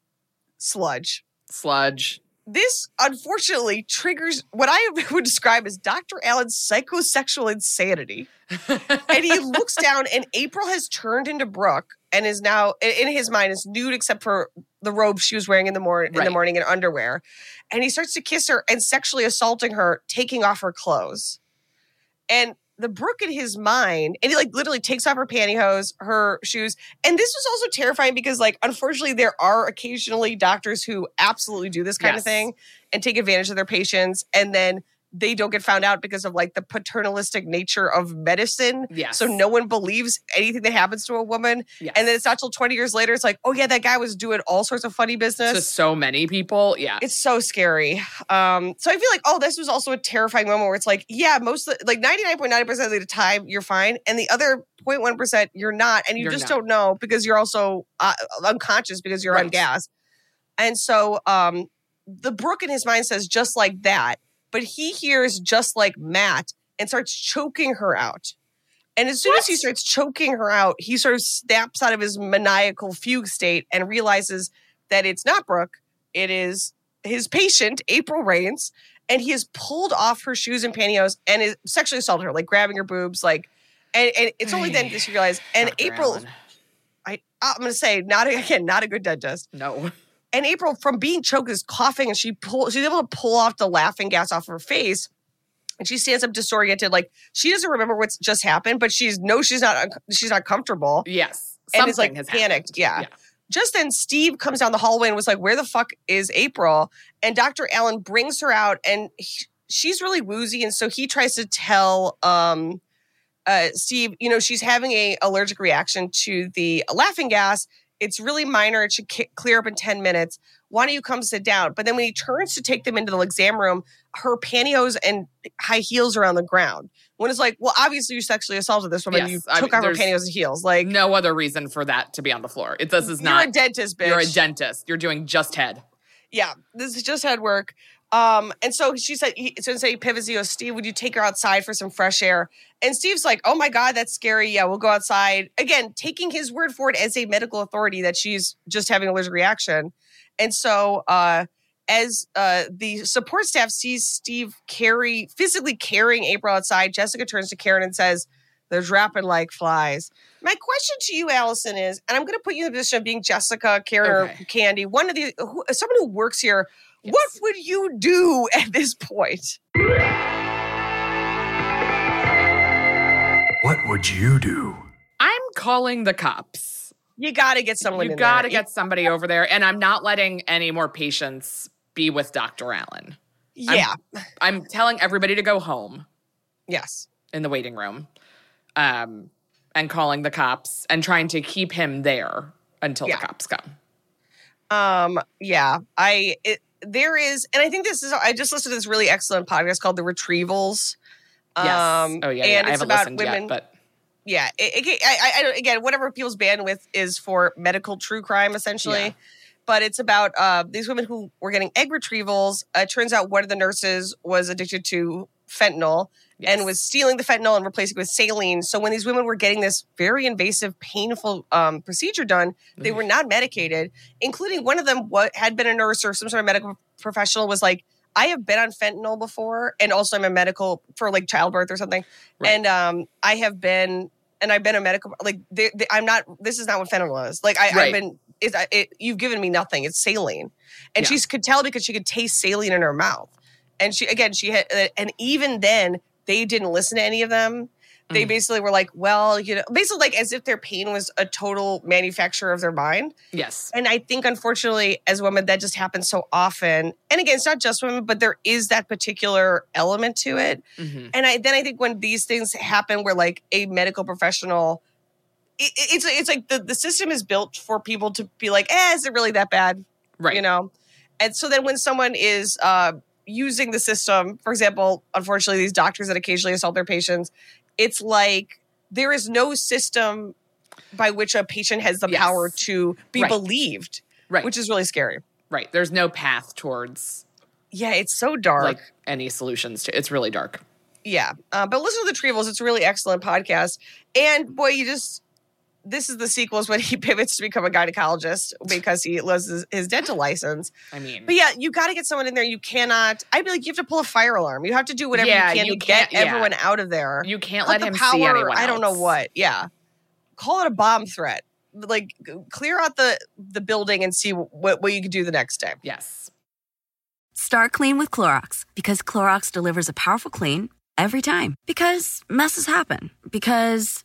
S2: sludge.
S3: Sludge.
S2: This unfortunately triggers what I would describe as Dr. Alan's psychosexual insanity and he looks down and april has turned into brooke and is now in his mind is nude except for the robe she was wearing in the morning in the morning and underwear and he starts to kiss her and sexually assaulting her taking off her clothes and the brooke in his mind and he like literally takes off her pantyhose her shoes and this was also terrifying because like unfortunately there are occasionally doctors who absolutely do this kind of thing and take advantage of their patients and then they don't get found out because of like the paternalistic nature of medicine
S3: Yeah.
S2: so no one believes anything that happens to a woman.
S3: Yes.
S2: And then it's not till 20 years later, it's like, oh yeah, that guy was doing all sorts of funny
S3: to
S2: business.
S3: so many people. Yeah.
S2: It's so scary. Um, so I feel like, oh, this was also a terrifying moment where it's like, yeah, most of the, like 99.9% of the time you're fine. And the other 0.1% you're not. And you
S3: You're
S2: just
S3: not.
S2: don't know because you're also uh, unconscious because you're on gas. And so um, the Brooke in his mind says just like that, but he hears just like Matt and starts choking her out. And as soon as he starts choking her out, he sort of snaps out of his maniacal fugue state and realizes that it's not Brooke, it is his patient, April Rains, and he has pulled off her shoes and pantyhose and is sexually assaulted her, like grabbing her boobs, like. And, and it's only then that she realized. And
S3: Dr.
S2: April,
S3: Alan.
S2: I, I'm going to say, not again, not a good dentist.
S3: No.
S2: And April, from being choked, is coughing, and she pull. She's able to pull off the laughing gas off her face, and she stands up disoriented, like she doesn't remember what's just happened, but she's no, she's not. She's not comfortable.
S3: Yes.
S2: And it's, like,
S3: Something has
S2: panicked,
S3: happened.
S2: yeah. Just then, Steve comes down the hallway and was like, "Where the fuck is April?" And Dr. Alan brings her out, and he- she's really woozy, and so he tries to tell um, uh, Steve, you know, she's having a allergic reaction to the laughing gas, It's really minor. It should ki- clear up in 10 minutes. Why don't you come sit down? But then when he turns to take them into the exam room, her pantyhose and high heels are on the ground. When it's like, well, obviously you sexually assaulted this woman.
S3: Yes,
S2: you
S3: I
S2: took
S3: mean,
S2: off her pantyhose and heels. Like,
S3: No other reason for that to be on the floor. It, this is
S2: you're
S3: not.
S2: a dentist, bitch.
S3: You're a dentist. You're doing just head.
S2: yeah, this is just head work. Um, and so she said, he, so instead he pivots, he goes, Steve, would you take her outside for some fresh air? And Steve's like, oh my God, that's scary. Yeah, we'll go outside. Again, taking his word for it as a medical authority that she's just having an allergic reaction. And so, uh, as uh, the support staff sees Steve carry, physically carrying April outside, Jessica turns to Karen and says, they're dropping like flies. My question to you, Alison, is, and I'm going to put you in the position of being Jessica, Karen,
S3: Okay.
S2: or Candy, one of the, who, someone who works here. What would you do at this point?
S1: What would you do?
S3: I'm calling the cops.
S2: You got to get someone.
S3: You got to get somebody over there. And I'm not letting any more patients be with Dr. Alan.
S2: Yeah.
S3: I'm telling everybody to go home
S2: yes.
S3: in the waiting room um, and calling the cops and trying to keep him there until
S2: Yeah.
S3: the cops come.
S2: Um. Yeah. I. It, there is, and I think this is. I just listened to this really excellent podcast called The Retrievals.
S3: Yes.
S2: Um,
S3: oh, yeah.
S2: And
S3: yeah.
S2: It's about women.
S3: yet, but
S2: yeah. It, it, I, I, I again, whatever people's bandwidth is for medical true crime, essentially.
S3: Yeah.
S2: But it's about uh, these women who were getting egg retrievals. Uh, it turns out one of the nurses was addicted to fentanyl and was stealing the fentanyl and replacing it with saline. So when these women were getting this very invasive, painful um, procedure done, they were not medicated. Including one of them, what had been a nurse or some sort of medical professional, was like, "I have been on fentanyl before, and also I'm a medical for like childbirth or something,
S3: Right.
S2: and um, I have been." And I've been a medical like they, they, I'm not. This is not what fentanyl is. Like I, I've
S3: Right.
S2: been. It, it, you've given me nothing. It's saline, and
S3: Yeah.
S2: she could tell because she could taste saline in her mouth. And she again, she had, uh, and even then, they didn't listen to any of them. They
S3: Mhm.
S2: basically were like, well, you know, basically like as if their pain was a total manufacturer of their mind.
S3: yes.
S2: And I think, unfortunately, as women, that just happens so often. And again, it's not just women, but there is that particular element to it.
S3: Mhm.
S2: And I then I think when these things happen, where like a medical professional, it- it's it's like the, the system is built for people to be like, eh, is it really that bad?
S3: Right.
S2: You know? And so then when someone is uh, using the system, for example, unfortunately, these doctors that occasionally assault their patients, it's like there is no system by which a patient has the
S3: Yes.
S2: power to be
S3: Right.
S2: believed,
S3: right.
S2: which is really scary.
S3: right. There's no path towards
S2: Yeah, it's so dark.
S3: like any solutions to it's really dark.
S2: Yeah. Uh, but listen to the Retrievals. It's a really excellent podcast. And boy, you just, this is the sequel is when he pivots to become a gynecologist because he loses his dental license.
S3: I mean,
S2: But yeah, you got to get someone in there. You cannot, I'd be like, you have to pull a fire alarm. You have to do whatever
S3: Yeah,
S2: you can
S3: you
S2: to get
S3: can't- yeah.
S2: everyone out of there.
S3: you can't
S2: Cut
S3: let
S2: the
S3: him
S2: power,
S3: see anyone.
S2: I don't know what. Yeah. Call it a bomb threat. Like clear out the the building and see what, what you can do the next day.
S3: Yes.
S4: Start clean with Clorox because Clorox delivers a powerful clean every time. Because messes happen. Because.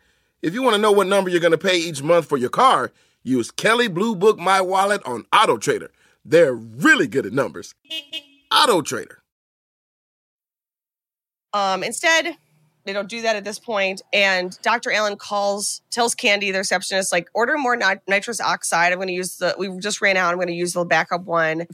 S5: If you want to know what number you're going to pay each month for your car, use Kelley Blue Book My Wallet on Auto Trader. They're really good at numbers. Auto Trader.
S2: Um, instead, they don't do that at this point. and Dr. Alan calls, tells Candy, the receptionist, like, order more nit- nitrous oxide. I'm going to use the. We just ran out. I'm going to use the backup one.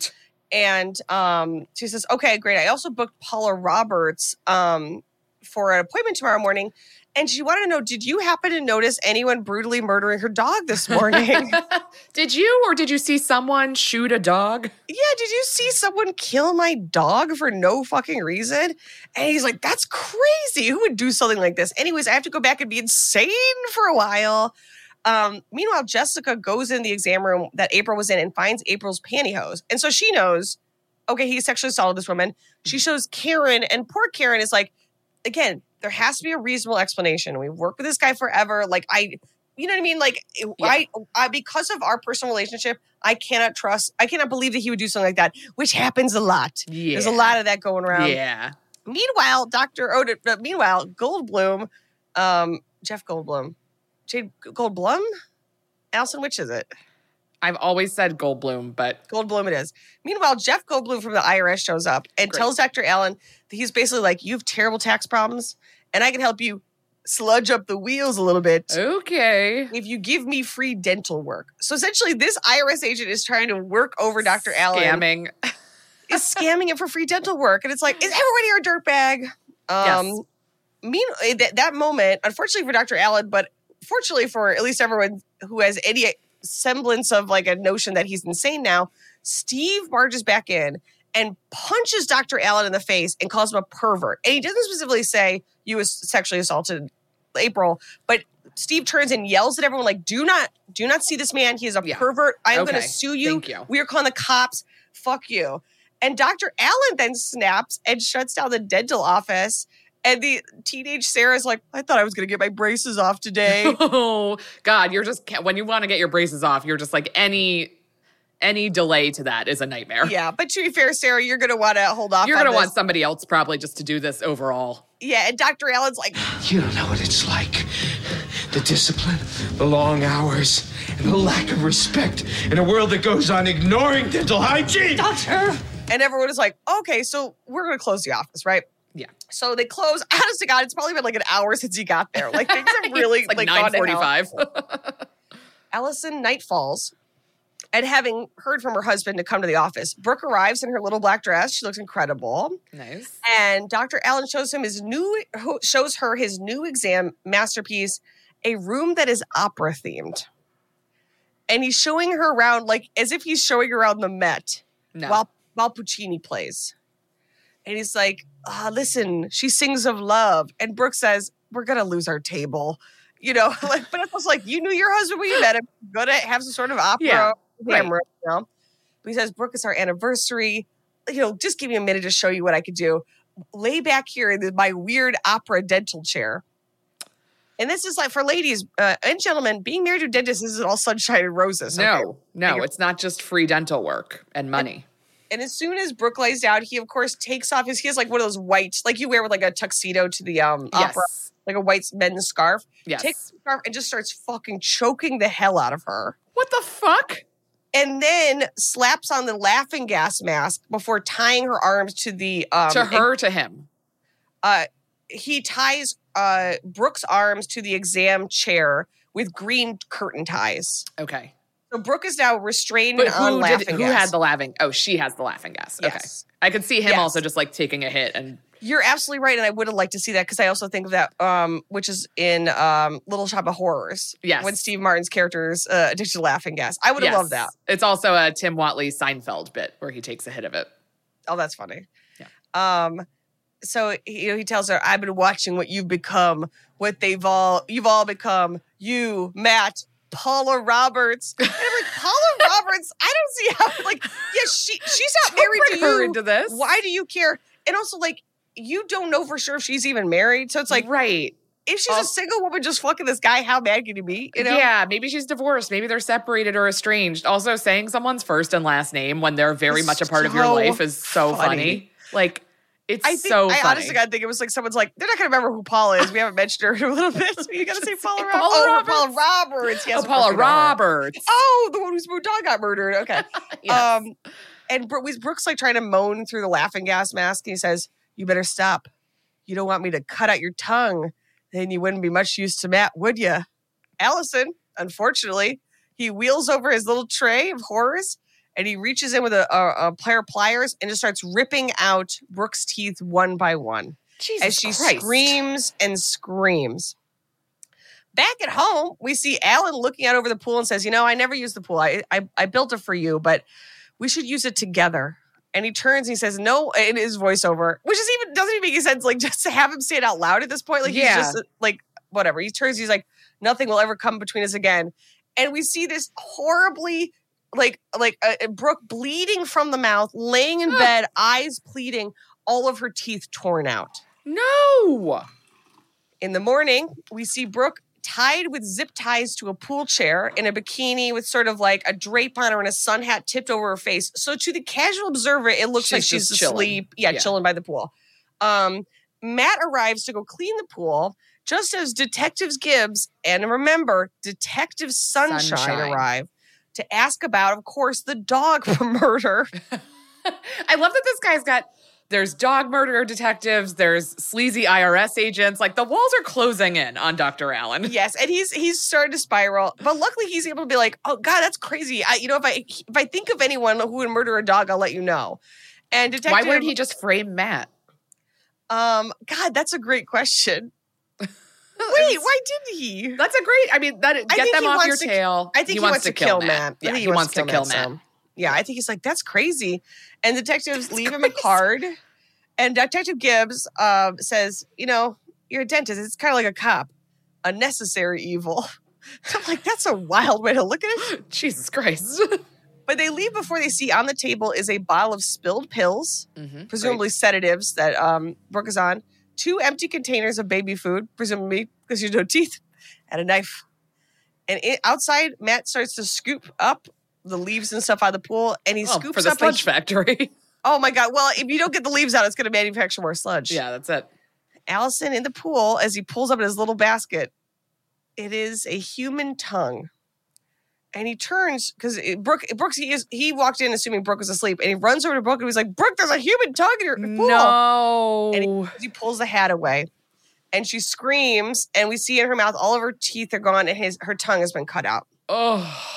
S2: And um, she says, "Okay, great. I also booked Paula Roberts um, for an appointment tomorrow morning." And she wanted to know, did you happen to notice anyone brutally murdering her dog this morning?
S3: did you or did you see someone shoot a dog?
S2: yeah, did you see someone kill my dog for no fucking reason? And he's like, that's crazy. Who would do something like this? Anyways, I have to go back and be insane for a while. Um, meanwhile, Jessica goes in the exam room that April was in and finds April's pantyhose. And so she knows, okay, he sexually assaulted this woman. She shows Karen, and poor Karen is like, again, there has to be a reasonable explanation. We've worked with this guy forever. Like, I you know what I mean? Like I, I because of our personal relationship, I cannot trust. I cannot believe that he would do something like that, which happens a lot.
S3: Yeah.
S2: There's a lot of that going around.
S3: Yeah.
S2: Meanwhile, Doctor Oda. Uh, meanwhile, Goldblum, um, Jeff Goldblum, Jade Goldblum, Alison. Which is it?
S3: I've always said Goldblum, but
S2: Goldblum it is. Meanwhile, Jeff Goldblum from the IRS shows up and
S3: Great.
S2: tells Dr. Alan that he's basically like, You have terrible tax problems, and I can help you sludge up the wheels a little bit
S3: okay.
S2: if you give me free dental work. So essentially, this IRS agent is trying to work over Dr. Alan,
S3: Scamming.
S2: is scamming him for free dental work. And it's like, Is everybody here a dirtbag? Um,
S3: Yes.
S2: mean, eh, that, that moment, unfortunately for Dr. Alan, but fortunately for at least everyone who has any semblance of like a notion that he's insane now, Steve barges back in and punches Dr. Alan in the face and calls him a pervert. And he doesn't specifically say you was sexually assaulted April, but Steve turns and yells at everyone like, "Do not, do not see this man. He is a
S3: Yeah.
S2: pervert. I am going to sue you.
S3: Thank you.
S2: We are calling the cops. Fuck you." And Dr. Alan then snaps and shuts down the dental office. And the teenage Sarah's like, I thought I was going to get my braces off today.
S3: Oh God, you're just when you want to get your braces off, you're just like any any delay to that is a nightmare.
S2: yeah, but to be fair, Sarah, you're going to want to hold off.
S3: You're gonna want
S2: this.
S3: somebody else probably just to do this overall.
S2: Yeah, and Dr. Alan's like,
S6: You don't know what it's like. The discipline, the long hours, and the lack of respect in a world that goes on ignoring dental hygiene.
S2: Doctor. And everyone is like, okay, so we're going to close the office, right?
S3: Yeah.
S2: So they close. Honest to God, it's probably been like an hour since he got there. Like things have really
S3: It's like,
S2: like,
S3: nine
S2: gone to hell.
S3: forty-five.
S2: Alison night falls, and having heard from her husband to come to the office, Brooke arrives in her little black dress. She looks incredible.
S3: nice.
S2: And Dr. Alan shows him his new shows her his new exam masterpiece, a room that is opera themed. And he's showing her around like as if he's showing her around the Met
S3: No.
S2: while while Puccini plays. And he's like, ah, listen, she sings of love. And Brooke says, We're gonna lose our table. You know, like, but it's also like you knew your husband when you met him. Gonna have some sort of opera
S3: Yeah, right.
S2: camera, you know. But he says, Brooke, it's our anniversary. You know, just give me a minute to show you what I could do. Lay back here in my weird opera dental chair. And this is like for ladies uh, and gentlemen, being married to a dentist isn't all sunshine and roses. okay?
S3: no, no, it's not just free dental work and money.
S2: And as soon as Brooke lays down, he of course takes off his. He has like one of those white, like you wear with like a tuxedo to the um opera, like a white men's scarf.
S3: Yes.
S2: Takes the scarf and just starts fucking choking the hell out of her,
S3: what the fuck?
S2: And then slaps on the laughing gas mask before tying her arms to the um
S3: to her, to him.
S2: uh, he ties uh, Brooke's arms to the exam chair with green curtain ties.
S3: Okay.
S2: So Brooke is now restrained
S3: But
S2: and on laughing
S3: did? Who
S2: gas.
S3: had the laughing? Oh, she has the laughing gas. Okay. I could see him
S2: Yes.
S3: also just like taking a hit and
S2: You're absolutely right, and I would have liked to see that because I also think of that, um, which is in um, Little Shop of Horrors.
S3: Yes.
S2: when Steve Martin's character's uh, addicted to laughing gas. I would have
S3: Yes.
S2: loved that.
S3: It's also a Tim Whatley Seinfeld bit where he takes a hit of it.
S2: Oh, that's funny. Yeah. Um, so he, you know, he tells her, "I've been watching what you've become, what they've all, you've all become. You, Matt, Paula Roberts." And I'm like, Paula Roberts. I don't see how. Like, yeah, she she's not married to
S3: her
S2: you.
S3: into this.
S2: Why do you care? And also, like, you don't know for sure if she's even married. So it's like,
S3: right.
S2: if she's a single woman just fucking this guy, how mad can you be? You know?
S3: Yeah, maybe she's divorced. Maybe they're separated or estranged. Also, saying someone's first and last name when they're very
S2: It's
S3: much a part of your life is so funny.
S2: funny.
S3: Like, it's
S2: I think
S3: so
S2: I
S3: funny.
S2: honestly gotta think it was like someone's like they're not gonna remember who Paula is. We haven't mentioned her in a little bit. So you gotta say Paula,
S3: Paula
S2: oh,
S3: Roberts.
S2: Paula Roberts. Yes,
S3: oh, Paula
S2: we know her.
S3: Roberts.
S2: Oh, the one whose dog got murdered. Okay.
S3: Yes.
S2: Um, and Bro- Brooks like trying to moan through the laughing gas mask. And he says, "You better stop. You don't want me to cut out your tongue. Then you wouldn't be much use to Matt, would you?" Alison, unfortunately, he wheels over his little tray of horrors and he reaches in with a, a, a pair of pliers and just starts ripping out Brooke's teeth one by one
S3: Jesus
S2: as she
S3: Christ.
S2: screams and screams. Back at home, we see Alan looking out over the pool and says, "You know, I never used the pool. I I, I built it for you, but we should use it together." And he turns and he says, "No," in his voiceover, which is even doesn't even make any sense. Like just to have him say it out loud at this point, like
S3: Yeah.
S2: he's just like whatever. He turns, he's like, "Nothing will ever come between us again." And we see this horribly, like like uh, Brooke bleeding from the mouth, laying in bed, eyes pleading, all of her teeth torn out.
S3: No.
S2: In the morning, we see Brooke tied with zip ties to a pool chair in a bikini with sort of like a drape on her and a sun hat tipped over her face. So to the casual observer, it looks like
S3: She's
S2: she's
S3: chilling.
S2: asleep. Yeah,
S3: Yeah.
S2: chilling by the pool. Um, Matt arrives to go clean the pool just as detectives Gibbs and remember Detective Sunshine,
S3: Sunshine.
S2: arrive to ask about, of course, the dog for murder.
S3: I love that this guy's got there's dog murder detectives, there's sleazy IRS agents. Like the walls are closing in on Dr. Alan.
S2: yes, and he's he's starting to spiral, but luckily he's able to be like, "Oh God, that's crazy." I, you know, if I if I think of anyone who would murder a dog, I'll let you know. And detective,
S3: Why wouldn't he just frame Matt?
S2: Um, God, that's a great question. Wait, why didn't he?
S3: That's a great. I mean, that get them
S2: off
S3: your
S2: to-
S3: tail.
S2: I think he, wants, to kill, Matt. I
S3: Yeah,
S2: think
S3: he, wants to kill Matt.
S2: some. Yeah, I think he's like, that's crazy. And detectives leave him a card. And Detective Gibbs um, says, you know, you're a dentist. It's kind of like a cop, a necessary evil. I'm like, that's a wild way to look at it.
S3: Jesus Christ.
S2: But they leave before they see on the table is a bottle of spilled pills,
S3: Mhm,
S2: presumably sedatives that um, Brooke is on, two empty containers of baby food, presumably because you no teeth, and a knife. And it, outside, Matt starts to scoop up the leaves and stuff out of the pool, and he.
S3: Oh,
S2: scoops
S3: for the
S2: up.
S3: sludge
S2: a-
S3: factory.
S2: oh my god! Well, if you don't get the leaves out, it's going to manufacture more sludge.
S3: yeah, that's it.
S2: Alison in the pool as he pulls up in his little basket. It is a human tongue. And he turns because Brooke Brooks he is he walked in assuming Brooke was asleep and he runs over to Brooke and he's like, Brooke, there's a human tongue in your pool.
S3: No.
S2: And he, he pulls the hat away and she screams and we see in her mouth all of her teeth are gone and his her tongue has been cut out.
S3: oh.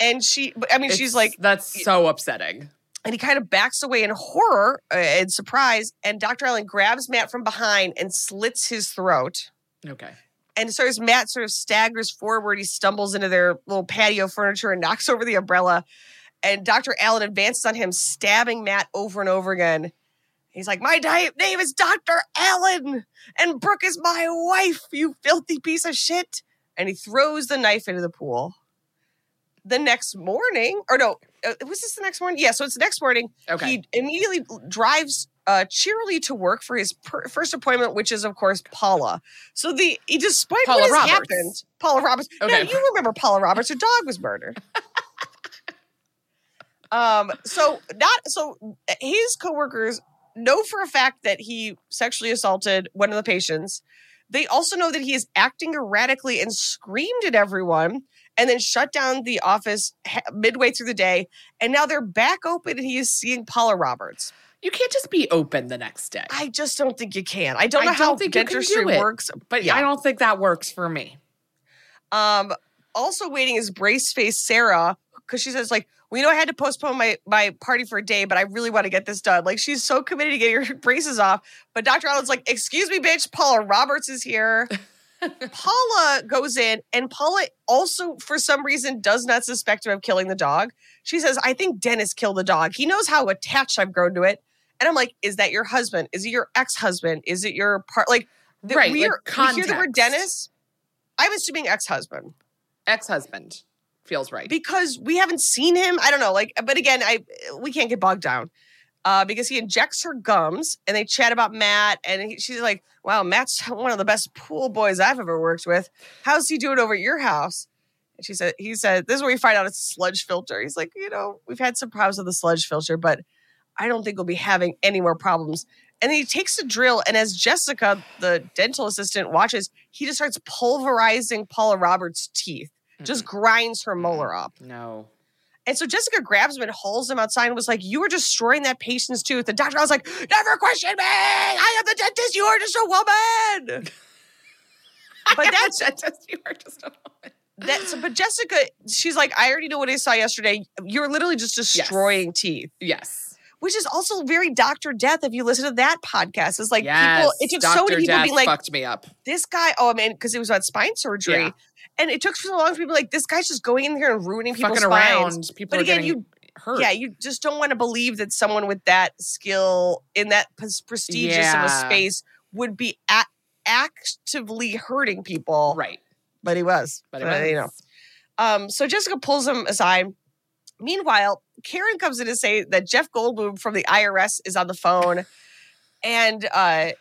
S2: And she I mean she's like
S3: that's so upsetting.
S2: and he kind of backs away in horror uh, and surprise and Dr. Alan grabs Matt from behind and slits his throat.
S3: Okay.
S2: And so as Matt sort of staggers forward, he stumbles into their little patio furniture and knocks over the umbrella. And Dr. Alan advances on him, stabbing Matt over and over again. He's like, My di- name is Dr. Alan, and Brooke is my wife, you filthy piece of shit. And he throws the knife into the pool. The next morning, or no, uh, was this the next morning? Yeah, so it's the next morning.
S3: Okay.
S2: He immediately drives uh, cheerily to work for his per- first appointment, which is, of course, Paula. So the he despite
S3: Paula
S2: what has
S3: Roberts.
S2: happened, Paula Roberts. No,
S3: Okay.
S2: you remember Paula Roberts? Her dog was murdered. um. So not so his coworkers know for a fact that he sexually assaulted one of the patients. They also know that he is acting erratically and screamed at everyone and then shut down the office midway through the day. And now they're back open and he is seeing Paula Roberts.
S3: you can't just be open the next day.
S2: I just don't think you can. I don't know how
S3: don't think you can
S2: dentistry works.
S3: but
S2: yeah.
S3: I don't think that works for me.
S2: Um, also waiting is brace face Sarah because she says like, well, you know, I had to postpone my my party for a day, but I really want to get this done. Like she's so committed to getting her braces off. But Dr. Alan's like, excuse me, bitch, Paula Roberts is here. Paula goes in, and Paula also, for some reason, does not suspect him of killing the dog. She says, I think Dennis killed the dog. He knows how attached I've grown to it. And I'm like, is that your husband? Is it your ex-husband? Is it your part? Like, the,
S3: Right,
S2: we,
S3: like
S2: are, we hear the word. Dennis. I'm assuming ex-husband
S3: Ex-husband feels right.
S2: because we haven't seen him. I don't know. Like, but again, I we can't get bogged down uh, because he injects her gums, and they chat about Matt, and he, she's like, "Wow, Matt's one of the best pool boys I've ever worked with. How's he doing over at your house?" And she said, "He said this is where we find out it's a sludge filter." He's like, "You know, we've had some problems with the sludge filter, but I don't think we'll be having any more problems." And then he takes a drill, and as Jessica, the dental assistant, watches, he just starts pulverizing Paula Roberts' teeth, just grinds her molar up.
S3: no.
S2: And so Jessica grabs him and hauls him outside and was like, You were destroying that patient's tooth. The doctor I was like, Never question me. I am the dentist. You are just a woman. but that's dentist.
S3: you are just a woman.
S2: that's but Jessica, she's like, I already know what I saw yesterday. You're literally just destroying teeth.
S3: Yes.
S2: Which is also very Dr. Death if you listen to that podcast. It's like
S3: yes.
S2: people, it took so
S3: Dr.
S2: many people
S3: Death
S2: being like,
S3: fucked me up.
S2: this guy, oh man, because it was about spine surgery.
S3: Yeah.
S2: And it took so long for people like, this guy's just going in here and ruining people's
S3: Fucking
S2: spines.
S3: around. People
S2: But again, you
S3: hurt.
S2: Yeah, you just don't want to believe that someone with that skill in that pres- prestigious of a space would be actively hurting people.
S3: right.
S2: But he was.
S3: But
S2: But, you know.
S3: was.
S2: Um, so Jessica pulls him aside. Meanwhile, Karen comes in to say that Jeff Goldblum from the IRS is on the phone. And uh,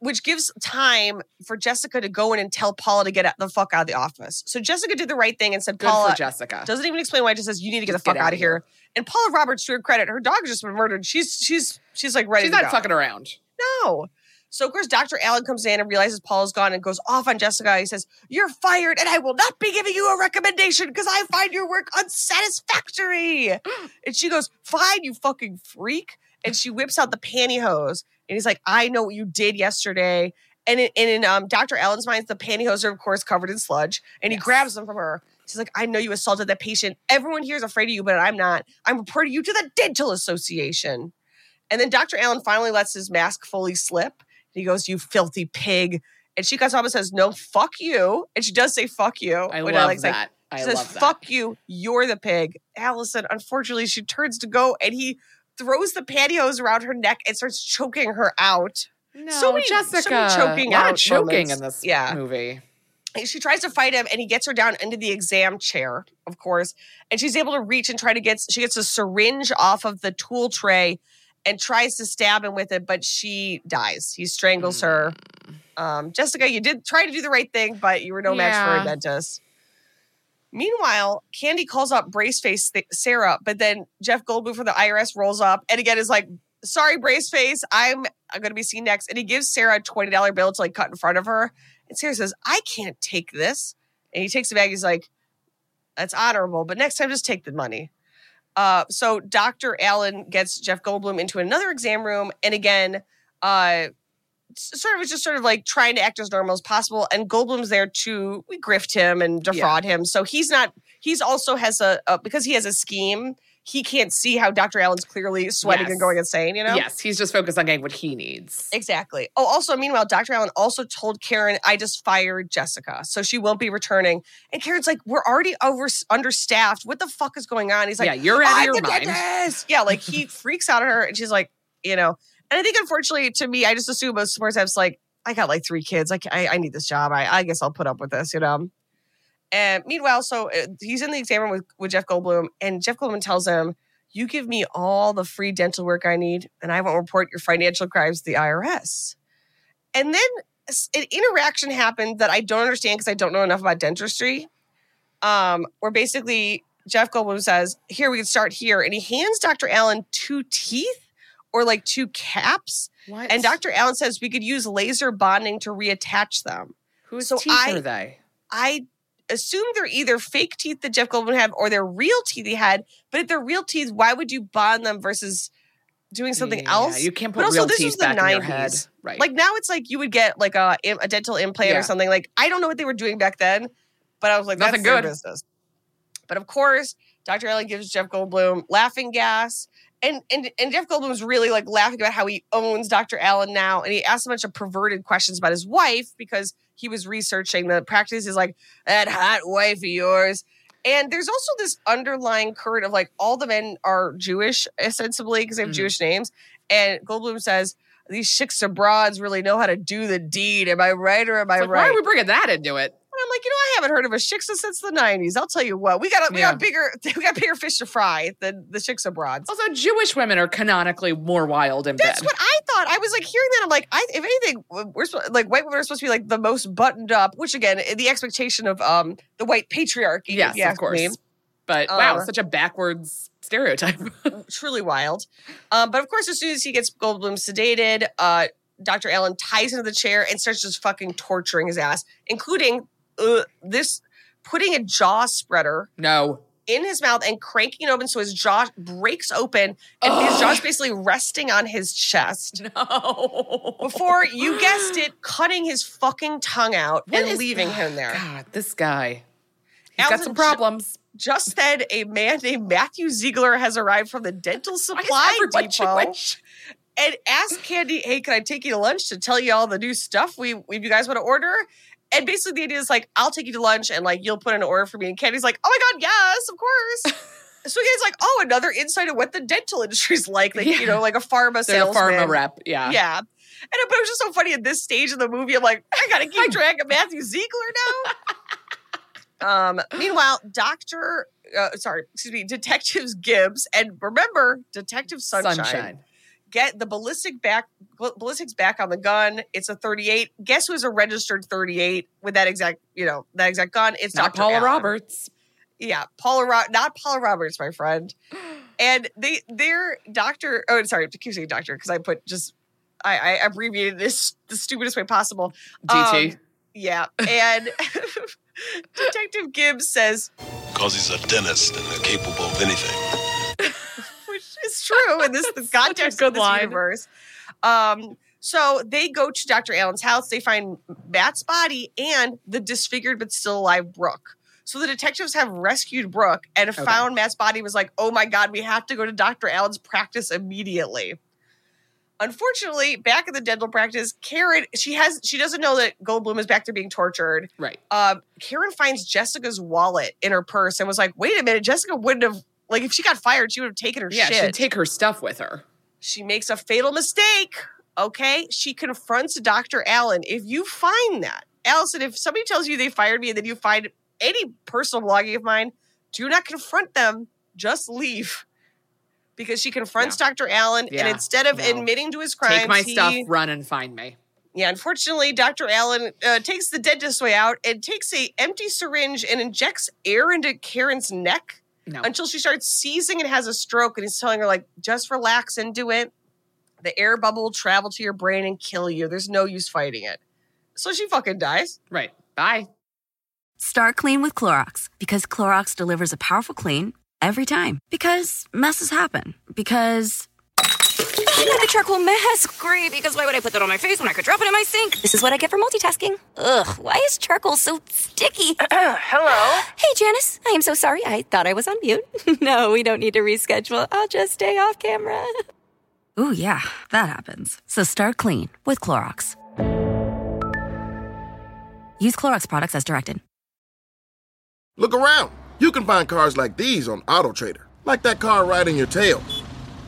S2: which gives time for Jessica to go in and tell Paula to get the fuck out of the office. So Jessica did the right thing and said,
S3: Good
S2: Paula
S3: for Jessica.
S2: doesn't even explain why. She just says you need to get
S3: Just
S2: the fuck
S3: get
S2: out of here. And Paula Roberts, to her credit, her dog just been murdered. She's she's she's like ready.
S3: She's not
S2: go.
S3: fucking around.
S2: No. So of course Dr. Alan comes in and realizes Paula's gone and goes off on Jessica. He says, "You're fired, and I will not be giving you a recommendation because I find your work unsatisfactory." and she goes, "Fine, you fucking freak." And she whips out the pantyhose, and he's like, "I know what you did yesterday." And in, and in um, Dr. Alan's mind, the pantyhose are of course covered in sludge, and he
S3: Yes.
S2: grabs them from her. She's like, "I know you assaulted that patient. Everyone here is afraid of you, but I'm not. I'm reporting you to the Dental Association." And then Dr. Alan finally lets his mask fully slip. He goes, You filthy pig. And she cuts off and says, No, fuck you. And she does say, Fuck you.
S3: I
S2: When
S3: love
S2: Alex, like,
S3: that. I
S2: She says,
S3: love that.
S2: Fuck you. You're the pig. Alison, unfortunately, she turns to go and he throws the pantyhose around her neck and starts choking her out.
S3: No,
S2: so many- so many
S3: Jessica.
S2: choking
S3: a lot
S2: out
S3: of choking
S2: moments.
S3: in this
S2: Yeah.
S3: movie.
S2: And she tries to fight him and he gets her down into the exam chair, of course. And she's able to reach and try to get, she gets a syringe off of the tool tray and tries to stab him with it, but she dies. He strangles her. Um, Jessica, you did try to do the right thing, but you were no match for
S3: Yeah.
S2: a dentist. Meanwhile, Candy calls up Braceface th- Sarah, but then Jeff Goldblum from the IRS rolls up and again is like, "Sorry, Braceface, I'm, I'm going to be seen next." And he gives Sarah a twenty dollar bill to like cut in front of her, and Sarah says, "I can't take this." And he takes the bag. He's like, "That's honorable, but next time, just take the money." Uh, so Dr. Alan gets Jeff Goldblum into another exam room, and again, uh, sort of was just sort of like trying to act as normal as possible. And Goldblum's there to we grift him and defraud him. So he's not. He's also has a, a because he has a scheme. He can't see how Dr. Alan's clearly sweating and going insane. You know.
S3: Yes, he's just focused on getting what he needs.
S2: Exactly. Oh, also, meanwhile, Dr. Alan also told Karen, I just fired Jessica, so she won't be returning. And Karen's like, We're already over understaffed. What the fuck is going on? He's like,
S3: yeah, you're out of your mind.
S2: Yeah, like he freaks out at her, and she's like, you know. And I think, unfortunately, to me, I just assume most sports apps like, I got like three kids. Like, I, I need this job. I, I guess I'll put up with this, you know. And meanwhile, so uh, he's in the exam room with, with Jeff Goldblum, and Jeff Goldblum tells him, "You give me all the free dental work I need, and I won't report your financial crimes to the IRS." And then an interaction happened that I don't understand because I don't know enough about dentistry. Um, where basically Jeff Goldblum says, "Here we can start here," and he hands Dr. Alan two teeth or like two caps,
S3: What?
S2: and Dr. Alan says we could use laser bonding to reattach them.
S3: Whose
S2: so
S3: teeth
S2: I-
S3: are they?
S2: I assume they're either fake teeth that Jeff Goldblum had or they're real teeth he had. But if they're real teeth, why would you bond them versus doing something
S3: Yeah,
S2: else?
S3: You can't
S2: But
S3: put
S2: also,
S3: real
S2: this
S3: teeth
S2: was the
S3: back in your head.
S2: 90s.
S3: Right.
S2: Like now, it's like you would get like a, a dental implant
S3: Yeah.
S2: or something. Like I don't know what they were doing back then, but I was like,
S3: Nothing good.
S2: business. But of course, Dr. Alan gives Jeff Goldblum laughing gas. And, and and Jeff Goldblum's really like laughing about how he owns Dr. Alan now, and he asks a bunch of perverted questions about his wife because he was researching the practice. Is like that hot wife of yours, and there's also this underlying current of like all the men are Jewish ostensibly because they have
S3: Mhm.
S2: Jewish names, and Goldblum says these shiksa broads really know how to do the deed. Am I right or am I
S3: like,
S2: right?
S3: Why are we bringing that into it?
S2: Like, you know, I haven't heard of a shiksa since the '90s. I'll tell you what, we got we
S3: Yeah.
S2: got bigger we got bigger fish to fry than the shiksa broads.
S3: Also, Jewish women are canonically more wild in
S2: That's
S3: bed.
S2: what I thought. I was like hearing that. I'm like, I, if anything, we're like white women are supposed to be like the most buttoned up, which again, the expectation of um the white patriarchy.
S3: yes, of course.
S2: me.
S3: But wow,
S2: Uh,
S3: such a backwards stereotype.
S2: truly wild. Um, but of course, as soon as he gets Goldblum sedated, uh, Dr. Alan ties him to the chair and starts just fucking torturing his ass, including uh, this putting a jaw spreader
S3: no.
S2: in his mouth and cranking it open so his jaw breaks open and his
S3: Ugh.
S2: jaw's basically resting on his chest.
S3: No.
S2: Before you guessed it, cutting his fucking tongue out
S3: What
S2: and
S3: is-
S2: leaving him there.
S3: God, this guy. He's got some problems.
S2: Just then, a man named Matthew Ziegler has arrived from the dental supply depot. And ask Candy, "Hey, can I take you to lunch to tell you all the new stuff we, we you guys want to order?" And basically, the idea is like, "I'll take you to lunch, and like you'll put an order for me." And Candy's like, "Oh my god, yes, of course." so he's like, "Oh, another insight of what the dental industry's like, like
S3: Yeah.
S2: you know, like a pharma
S3: They're a
S2: salesman."
S3: pharma rep. Yeah.
S2: Yeah. And it, but it was just so funny at this stage of the movie. I'm like, I gotta keep track of Matthew Ziegler now. um, meanwhile, Doctor, uh, sorry, excuse me, Detectives Gibbs and remember Detective Sunshine,
S3: Sunshine.
S2: Get the ballistic back ballistics back on the gun. It's a 38. Guess who's a registered 38 with that exact, you know, that exact gun? It's
S3: Not
S2: Dr.
S3: Paula
S2: Alan.
S3: Roberts.
S2: Yeah, Paula Ro- not Paula Roberts, my friend. And they their doctor oh sorry, I keep saying doctor because I put just I, I abbreviated this the stupidest way possible.
S3: DT.
S2: Um, yeah. And Detective Gibbs says,
S7: Because he's a dentist and capable of anything.
S2: True in this
S3: is the
S2: context
S3: good
S2: of this
S3: line.
S2: universe. Um, so they go to Dr. Alan's house. They find Matt's body and the disfigured but still alive Brooke. So the detectives have rescued Brooke and found Matt's body. Was like, oh my god, we have to go to Dr. Alan's practice immediately. Unfortunately, back at the dental practice, Karen she has she doesn't know that Goldblum is back there being tortured.
S3: Right.
S2: Um, Karen finds Jessica's wallet in her purse and was like, wait a minute, Jessica wouldn't have like if she got fired, she would have taken her shit.
S3: Yeah,
S2: shit.
S3: she'd take her stuff with her.
S2: She makes a fatal mistake. Okay. She confronts Dr. Alan. If you find that, Alison, if somebody tells you they fired me and then you find any personal blogging of mine, do not confront them. Just leave. Because she confronts Dr. Alan
S3: Yeah,
S2: and instead of
S3: no.
S2: admitting to his crimes,
S3: Take my
S2: he-
S3: stuff, run and find me.
S2: Yeah, unfortunately, Dr. Alan uh, takes the dentist way out and takes a empty syringe and injects air into Karen's neck
S3: No.
S2: until she starts seizing and has a stroke. And he's telling her, like, just relax into it. The air bubble will travel to your brain and kill you. There's no use fighting it. So she fucking dies.
S3: Right. Bye.
S4: Start clean with Clorox because Clorox delivers a powerful clean every time. Because messes happen. Because. I got the charcoal mask. Great, because why would I put that on my face when I could drop it in my sink? This is what I get for multitasking. Ugh, why is charcoal so sticky?
S2: Hello?
S4: Hey, Janice. I am so sorry. I thought I was on mute. no, we don't need to reschedule. I'll just stay off camera. Ooh, yeah, that happens. So start clean with Clorox. Use Clorox products as directed.
S5: Look around. You can find cars like these on AutoTrader, like that car riding your tail.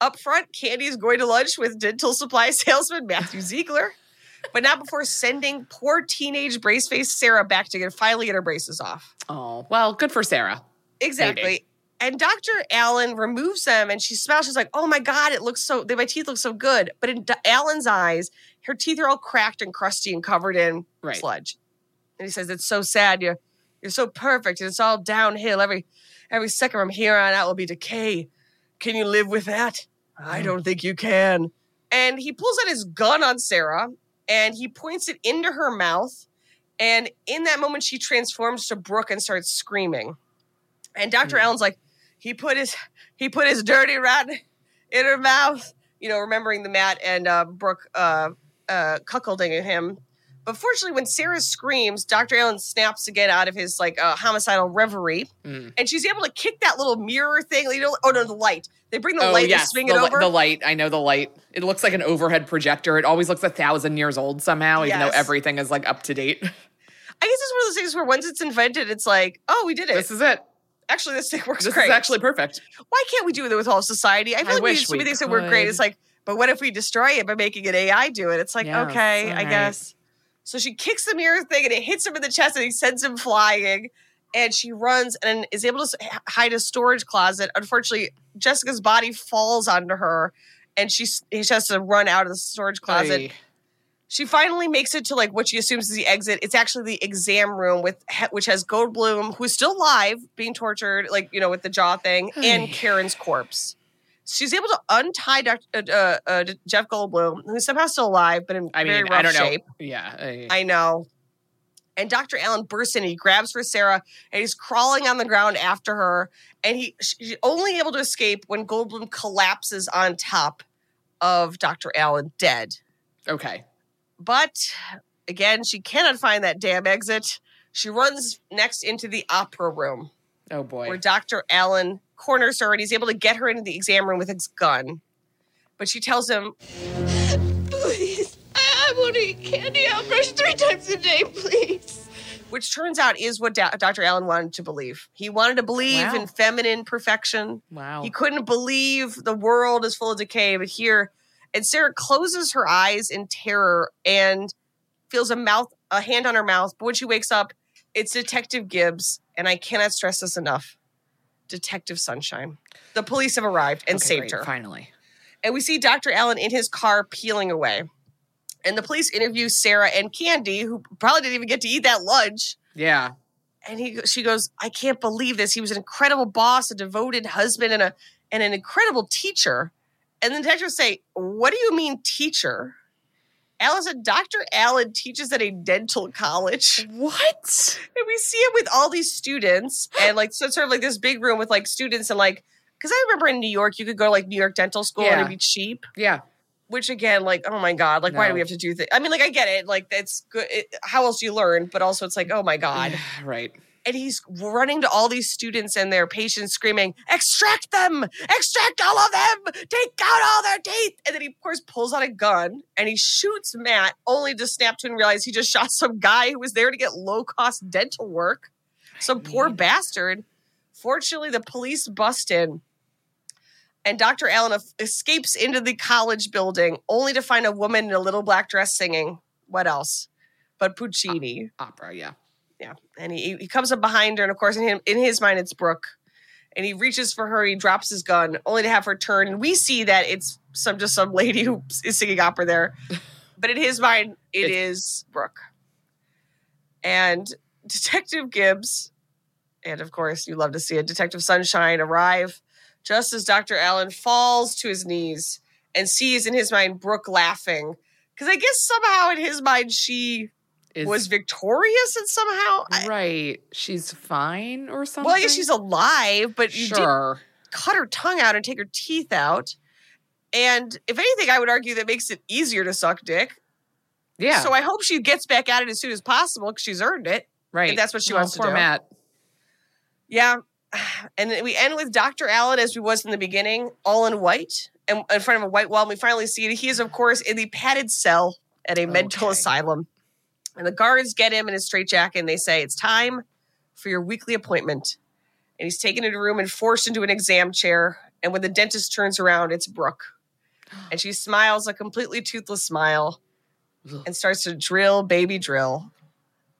S2: Up front, Candy is going to lunch with dental supply salesman Matthew Ziegler, but not before sending poor teenage brace face Sarah back to get finally get her braces off.
S3: Oh, well, good for Sarah.
S2: Exactly.
S3: Maybe.
S2: And Dr. Alan removes them and she smiles. She's like, oh my God, it looks so, my teeth look so good. But in D- Alan's eyes, her teeth are all cracked and crusty and covered in
S3: Right.
S2: sludge. And he says, it's so sad. You're, you're so perfect. And it's all downhill. Every, every second from here on out will be decay. Can you live with that? I don't think you can. And he pulls out his gun on Sarah and he points it into her mouth. And in that moment, she transforms to Brooke and starts screaming. And Dr. Alan's like, he put his he put his dirty rat in her mouth. You know, remembering the Matt and uh, Brooke uh, uh, cuckolding him. But fortunately, when Sarah screams, Dr. Alan snaps again out of his like uh, homicidal reverie,
S3: Mm.
S2: and she's able to kick that little mirror thing. You know, oh no, the light. They bring the
S3: oh,
S2: light
S3: yes.
S2: and swing
S3: the,
S2: it over.
S3: the light. I know the light. It looks like an overhead projector. It always looks a thousand years old somehow, even though everything is like up to date.
S2: I guess it's one of those things where once it's invented, it's like, oh, we did it.
S3: this is it.
S2: actually, this thing works
S3: This
S2: great.
S3: is actually perfect.
S2: why can't we do it with all society? I feel
S3: I
S2: like we so many
S3: we
S2: things that work great. It's like, but what if we destroy it by making an AI do it? It's like,
S3: Yeah,
S2: okay, I
S3: right.
S2: guess. So she kicks the mirror thing and it hits him in the chest and he sends him flying. And she runs and is able to hide a storage closet. Unfortunately, Jessica's body falls onto her and she, she has to run out of the storage closet. She finally makes it to like what she assumes is the exit. It's actually the exam room with which has Goldblum, who's still alive, being tortured, like you know, with the jaw thing, and Karen's corpse. She's able to untie Dr. Uh, uh, uh, Jeff Goldblum, who's somehow still alive, but in
S3: I
S2: very
S3: mean,
S2: rough
S3: I don't
S2: shape.
S3: know. Yeah. ay.
S2: I know. And Dr. Alan bursts in. He grabs for Sarah, and he's crawling on the ground after her. And he she's only able to escape when Goldblum collapses on top of Dr. Alan, dead.
S3: okay.
S2: But again, she cannot find that damn exit. She runs next into the opera room
S3: Oh boy.
S2: where Dr. Alan corners her and he's able to get her into the exam room with his gun. But she tells him,
S8: Please, I will don't eat candy. I'll brush three times a day, please.
S2: which turns out is what Da- Dr. Alan wanted to believe. He wanted to believe
S3: Wow.
S2: in feminine perfection.
S3: Wow.
S2: He couldn't believe the world is full of decay, but here, and Sarah closes her eyes in terror and feels a mouth, a hand on her mouth. But when she wakes up, it's Detective Gibbs, and I cannot stress this enough. Detective Sunshine. The police have arrived and
S3: Okay,
S2: saved
S3: great,
S2: her.
S3: Finally.
S2: And we see Dr. Alan in his car peeling away. And the police interview Sarah and Candy, who probably didn't even get to eat that lunch
S3: Yeah.
S2: and he she goes i can't believe this he was an incredible boss a devoted husband and a and an incredible teacher and the detectives say what do you mean teacher Said dr alan teaches at a dental college.
S3: What?
S2: and we see him with all these students and like so it's sort of like this big room with like students and like because i remember in new york you could go to like new york dental school and it'd be cheap.
S3: Yeah.
S2: which again like oh my god like why do we have to do this i mean like i get it. Like it's good it, how else do you learn? But also it's like oh my god.
S3: Right.
S2: And he's running to all these students and their patients screaming extract them extract all of them take out all their teeth and then he of course pulls out a gun and he shoots matt only to snap to and realize he just shot some guy who was there to get low cost dental work some poor
S3: mean-
S2: bastard fortunately the police bust in and Dr. Alan escapes into the college building only to find a woman in a little black dress singing. What else? But Puccini.
S3: Opera. Yeah.
S2: Yeah. And he, he comes up behind her, and of course, in him in his mind, it's Brooke. And he reaches for her, he drops his gun, only to have her turn. And we see that it's some just some lady who is singing opera there. But in his mind, it is Brooke. And Detective Gibbs, and of course, you love to see it, Detective Sunshine arrive just as Dr. Alan falls to his knees and sees in his mind Brooke laughing. Because I guess somehow in his mind she
S3: Is,
S2: was victorious and somehow I-
S3: right. She's fine or something.
S2: well, I guess she's alive, but you did
S3: sure.
S2: cut her tongue out and take her teeth out. And if anything, I would argue that makes it easier to suck dick.
S3: Yeah.
S2: So I hope she gets back at it as soon as possible because she's earned it.
S3: right.
S2: If that's what she
S3: Oh,
S2: wants to do.
S3: Matt.
S2: Yeah. And we end with Dr. Alan as we was in the beginning, all in white and in front of a white wall. And we finally see it. He is, of course, in the padded cell at a mental
S3: Okay.
S2: asylum. And the guards get him in his straitjacket and they say, It's time for your weekly appointment. And he's taken into a room and forced into an exam chair. And when the dentist turns around, it's Brooke. And she smiles a completely toothless smile and starts to drill, baby drill.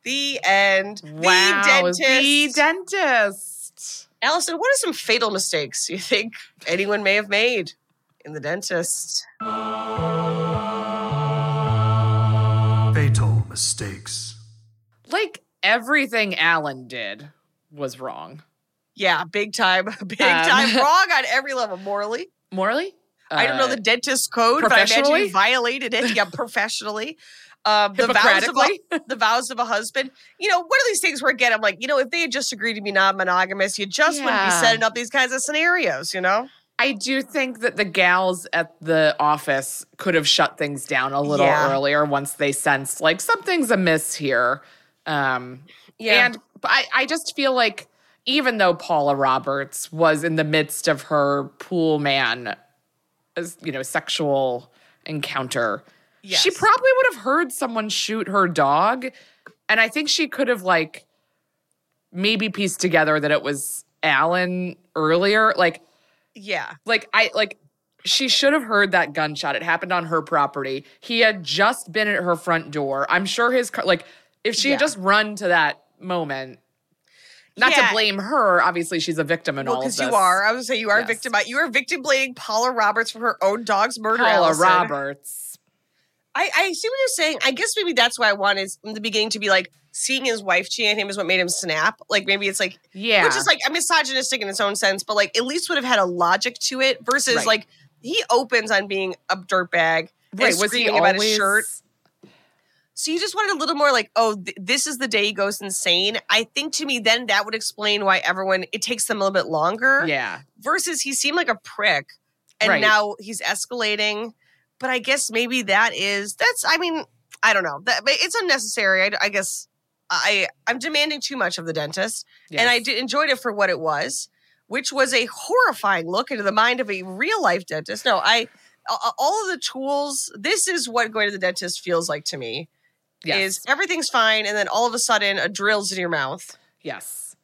S2: The end.
S3: Wow.
S2: the dentist.
S3: The dentist.
S2: Alison, what are some fatal mistakes you think anyone may have made in the dentist?
S3: Everything Alan did was wrong.
S2: Yeah, big time, big
S3: Um,
S2: time wrong on every level. Morally,
S3: Morally?
S2: I don't know
S3: Uh,
S2: the dentist code, but I imagine he violated it. Yeah, professionally. Um, the vows of a, the vows of a husband. You know, one of these things where again, I'm like, you know, if they had just agreed to be non-monogamous, you just wouldn't be setting up these kinds of scenarios. You know?
S3: I do think that the gals at the office could have shut things down a little
S2: Yeah.
S3: earlier once they sensed like something's amiss here. Um, yeah. And I, I just feel like even though Paula Roberts was in the midst of her pool man, you know, sexual encounter, she probably would have heard someone shoot her dog. And I think she could have like maybe pieced together that it was Alan earlier. Like,
S2: yeah,
S3: like I like she should have heard that gunshot. It happened on her property. He had just been at her front door. I'm sure his car like if she had just run to that moment. Not
S2: Yeah.
S3: to blame her, obviously she's a victim in
S2: well,
S3: all of
S2: because
S3: this.
S2: you are. I would say you are
S3: Yes.
S2: victim. You are victim blaming Paula Roberts for her own dog's murder.
S3: Paula
S2: Alison.
S3: Roberts.
S2: I, I see what you're saying. I guess maybe that's why I wanted in the beginning to be like seeing his wife cheating on him is what made him snap. Like maybe it's like
S3: Yeah.
S2: which is like a misogynistic in its own sense, but like at least would have had a logic to it versus
S3: Right.
S2: like he opens on being a dirtbag
S3: right. Was he
S2: screaming about his
S3: always
S2: shirt. So you just wanted a little more like, oh, th- this is the day he goes insane. I think to me, then that would explain why everyone it takes them a little bit longer.
S3: Yeah.
S2: Versus he seemed like a prick, and
S3: Right.
S2: now he's escalating. But I guess maybe that is that's. I mean, I don't know. That it's unnecessary. I, I guess I I'm demanding too much of the dentist, and I did enjoyed it for what it was, which was a horrifying look into the mind of a real life dentist. No, I, all of the tools. This is what going to the dentist feels like to me.
S3: Yes.
S2: Is everything's fine, and then all of a sudden a drill's in your mouth,
S3: yes.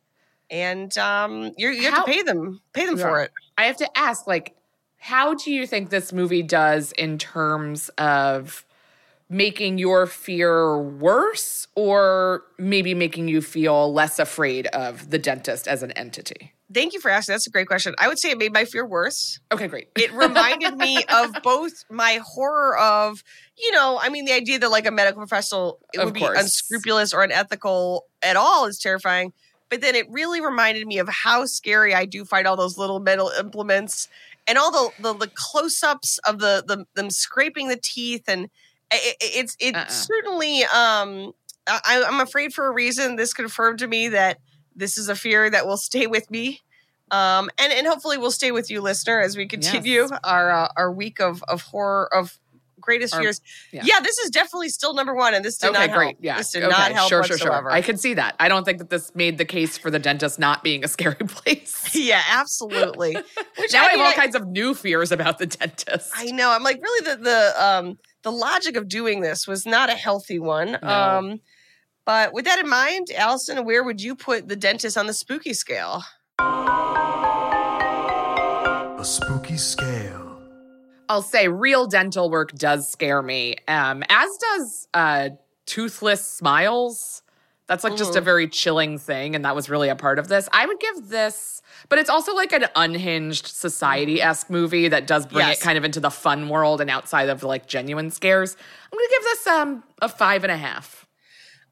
S2: and um, you're, you have
S3: How-
S2: to pay them, pay them for it.
S3: I have to ask, like, how do you think this movie does in terms of making your fear worse or maybe making you feel less afraid of the dentist as an entity?
S2: Thank you for asking. That's a great question. I would say it made my fear worse.
S3: Okay, great.
S2: It reminded me of both my horror of, you know, I mean, the idea that like a medical professional it
S3: Of
S2: would be unscrupulous or unethical at all is terrifying. But then it really reminded me of how scary I do find all those little metal implements and all the the, the close ups of the, the them scraping the teeth and it- it's it
S3: Uh-uh.
S2: certainly um I, I'm afraid for a reason. This confirmed to me that this is a fear that will stay with me. Um, and, and hopefully will stay with you, listener, as we continue
S3: Yes.
S2: our uh, our week of of horror of greatest
S3: Our-
S2: fears.
S3: yeah.
S2: Yeah. this is definitely still number one, and this did
S3: okay,
S2: not
S3: great.
S2: help.
S3: Yeah.
S2: this did
S3: okay.
S2: not help
S3: sure,
S2: whatsoever.
S3: sure, sure. I can see that. I don't think that this made the case for the dentist not being a scary place.
S2: yeah, absolutely. Which
S3: now I, have
S2: mean,
S3: all
S2: I-
S3: kinds of new fears about the dentist.
S2: I know. I'm like, really, the the um the logic of doing this was not a healthy one.
S3: No.
S2: Um, but with that in mind, Alison, where would you put the dentist on the spooky scale?
S1: A spooky scale.
S3: I'll say real dental work does scare me, um, as does uh, toothless smiles. That's like just a very chilling thing, and that was really a part of this. I would give this, but it's also like an unhinged society esque movie that does bring
S2: Yes.
S3: it kind of into the fun world and outside of like genuine scares. I'm gonna give this um a five and a half.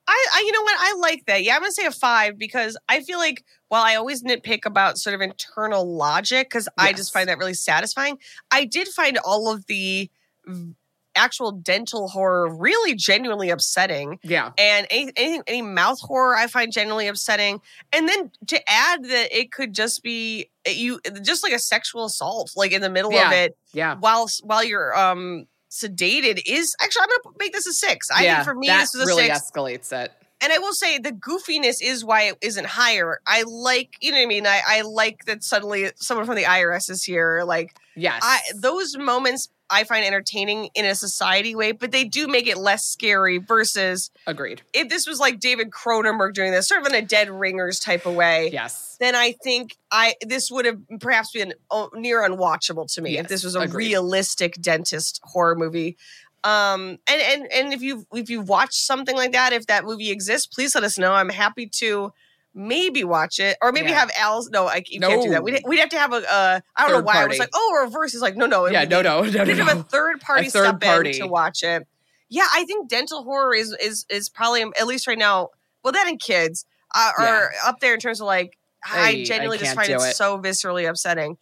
S2: I, I you know what I like that. Yeah, I'm gonna say a five because I feel like while I always nitpick about sort of internal logic because I just find that really satisfying, I did find all of the v- actual dental horror really genuinely upsetting.
S3: Yeah,
S2: And any, any any mouth horror I find genuinely upsetting. And then to add that it could just be eh, you just like a sexual assault, like in the middle
S3: Yeah.
S2: of it,
S3: yeah.
S2: while while you're um sedated is actually I'm gonna make this a six. I
S3: yeah,
S2: think for me
S3: that
S2: this was a
S3: really
S2: six.
S3: escalates it.
S2: And I will say the goofiness is why it isn't higher. I like, you know what I mean? I, I like that suddenly someone from the IRS is here. Like
S3: Yes,
S2: I those moments I find entertaining in a society way, but they do make it less scary versus
S3: agreed.
S2: if this was like David Cronenberg doing this, sort of in a dead ringers type of way.
S3: Yes,
S2: Then I think I this would have perhaps been oh, near unwatchable to me if this was a
S3: agreed.
S2: realistic dentist horror movie. Um, and and and if you if you've watched something like that, if that movie exists, please let us know. I'm happy to maybe watch it, or maybe
S3: Yeah.
S2: have Al's. No, I, you can't do that. We'd, we'd have to have a. Uh, I don't know
S3: Third
S2: why I was like, oh, reverse. He's like, no, no.
S3: yeah. No, no, no, no,
S2: We'd have a third party
S3: A third
S2: step
S3: party.
S2: in to watch it. Yeah, I think dental horror is is is probably at least right now. Well, that and kids uh, are up there in terms of like
S3: I-
S2: I
S3: I
S2: genuinely just find it,
S3: it.
S2: so viscerally upsetting.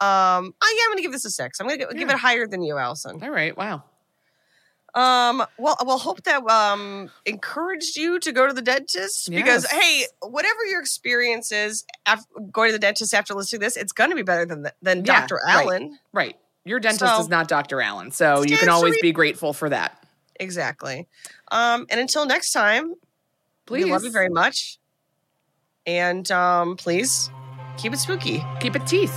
S2: Um, I, yeah, I'm gonna give this a six. I'm gonna give, give it higher than you, Alison.
S3: All right. Wow.
S2: Um, well, we'll hope that um encouraged you to go to the dentist because
S3: Yes.
S2: hey, whatever your experience is after going to the dentist after listening to this, it's going to be better than than
S3: Yeah,
S2: Dr. Alan.
S3: Right. Your dentist
S2: So-
S3: is not Dr. Alan, so you can always be grateful for that.
S2: Exactly. Um, and until next time,
S3: Please
S2: we love you very much, and um, please keep it spooky.
S3: keep it teeth.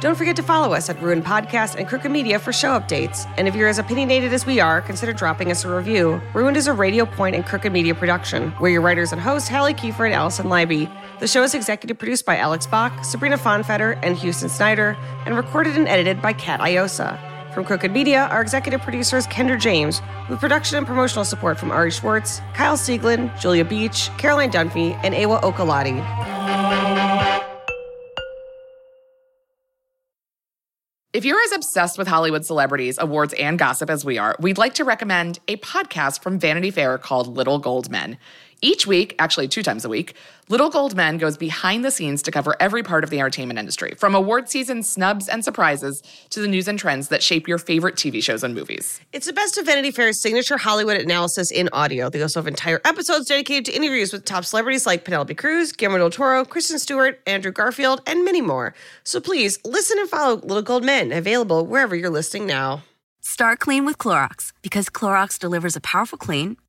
S2: Don't forget to follow us at Ruin Podcast and Crooked Media for show updates. And if you're as opinionated as we are, consider dropping us a review. Ruined is a Radio Point and Crooked Media production. We're your writers and hosts, Halle Kiefer and Alison Leiby. The show is executive produced by Alex Bach, Sabrina Fonfetter, and Houston Snyder, and recorded and edited by Kat Iosa. From Crooked Media, our executive producer is Kendra James, with production and promotional support from Ari Schwartz, Kyle Sieglin, Julia Beach, Caroline Dunphy, and Awa Okalati.
S3: If you're as obsessed with Hollywood celebrities, awards, and gossip as we are, we'd like to recommend a podcast from Vanity Fair called Little Gold Men. Each week, actually two times a week, Little Gold Men goes behind the scenes to cover every part of the entertainment industry, from award season snubs and surprises to the news and trends that shape your favorite TV shows and movies.
S2: It's the best of Vanity Fair's signature Hollywood analysis in audio. They also have entire episodes dedicated to interviews with top celebrities like Penelope Cruz, Guillermo del Toro, Kristen Stewart, Andrew Garfield, and many more. So please listen and follow Little Gold Men, available wherever you're listening now.
S4: Start clean with Clorox because Clorox delivers a powerful clean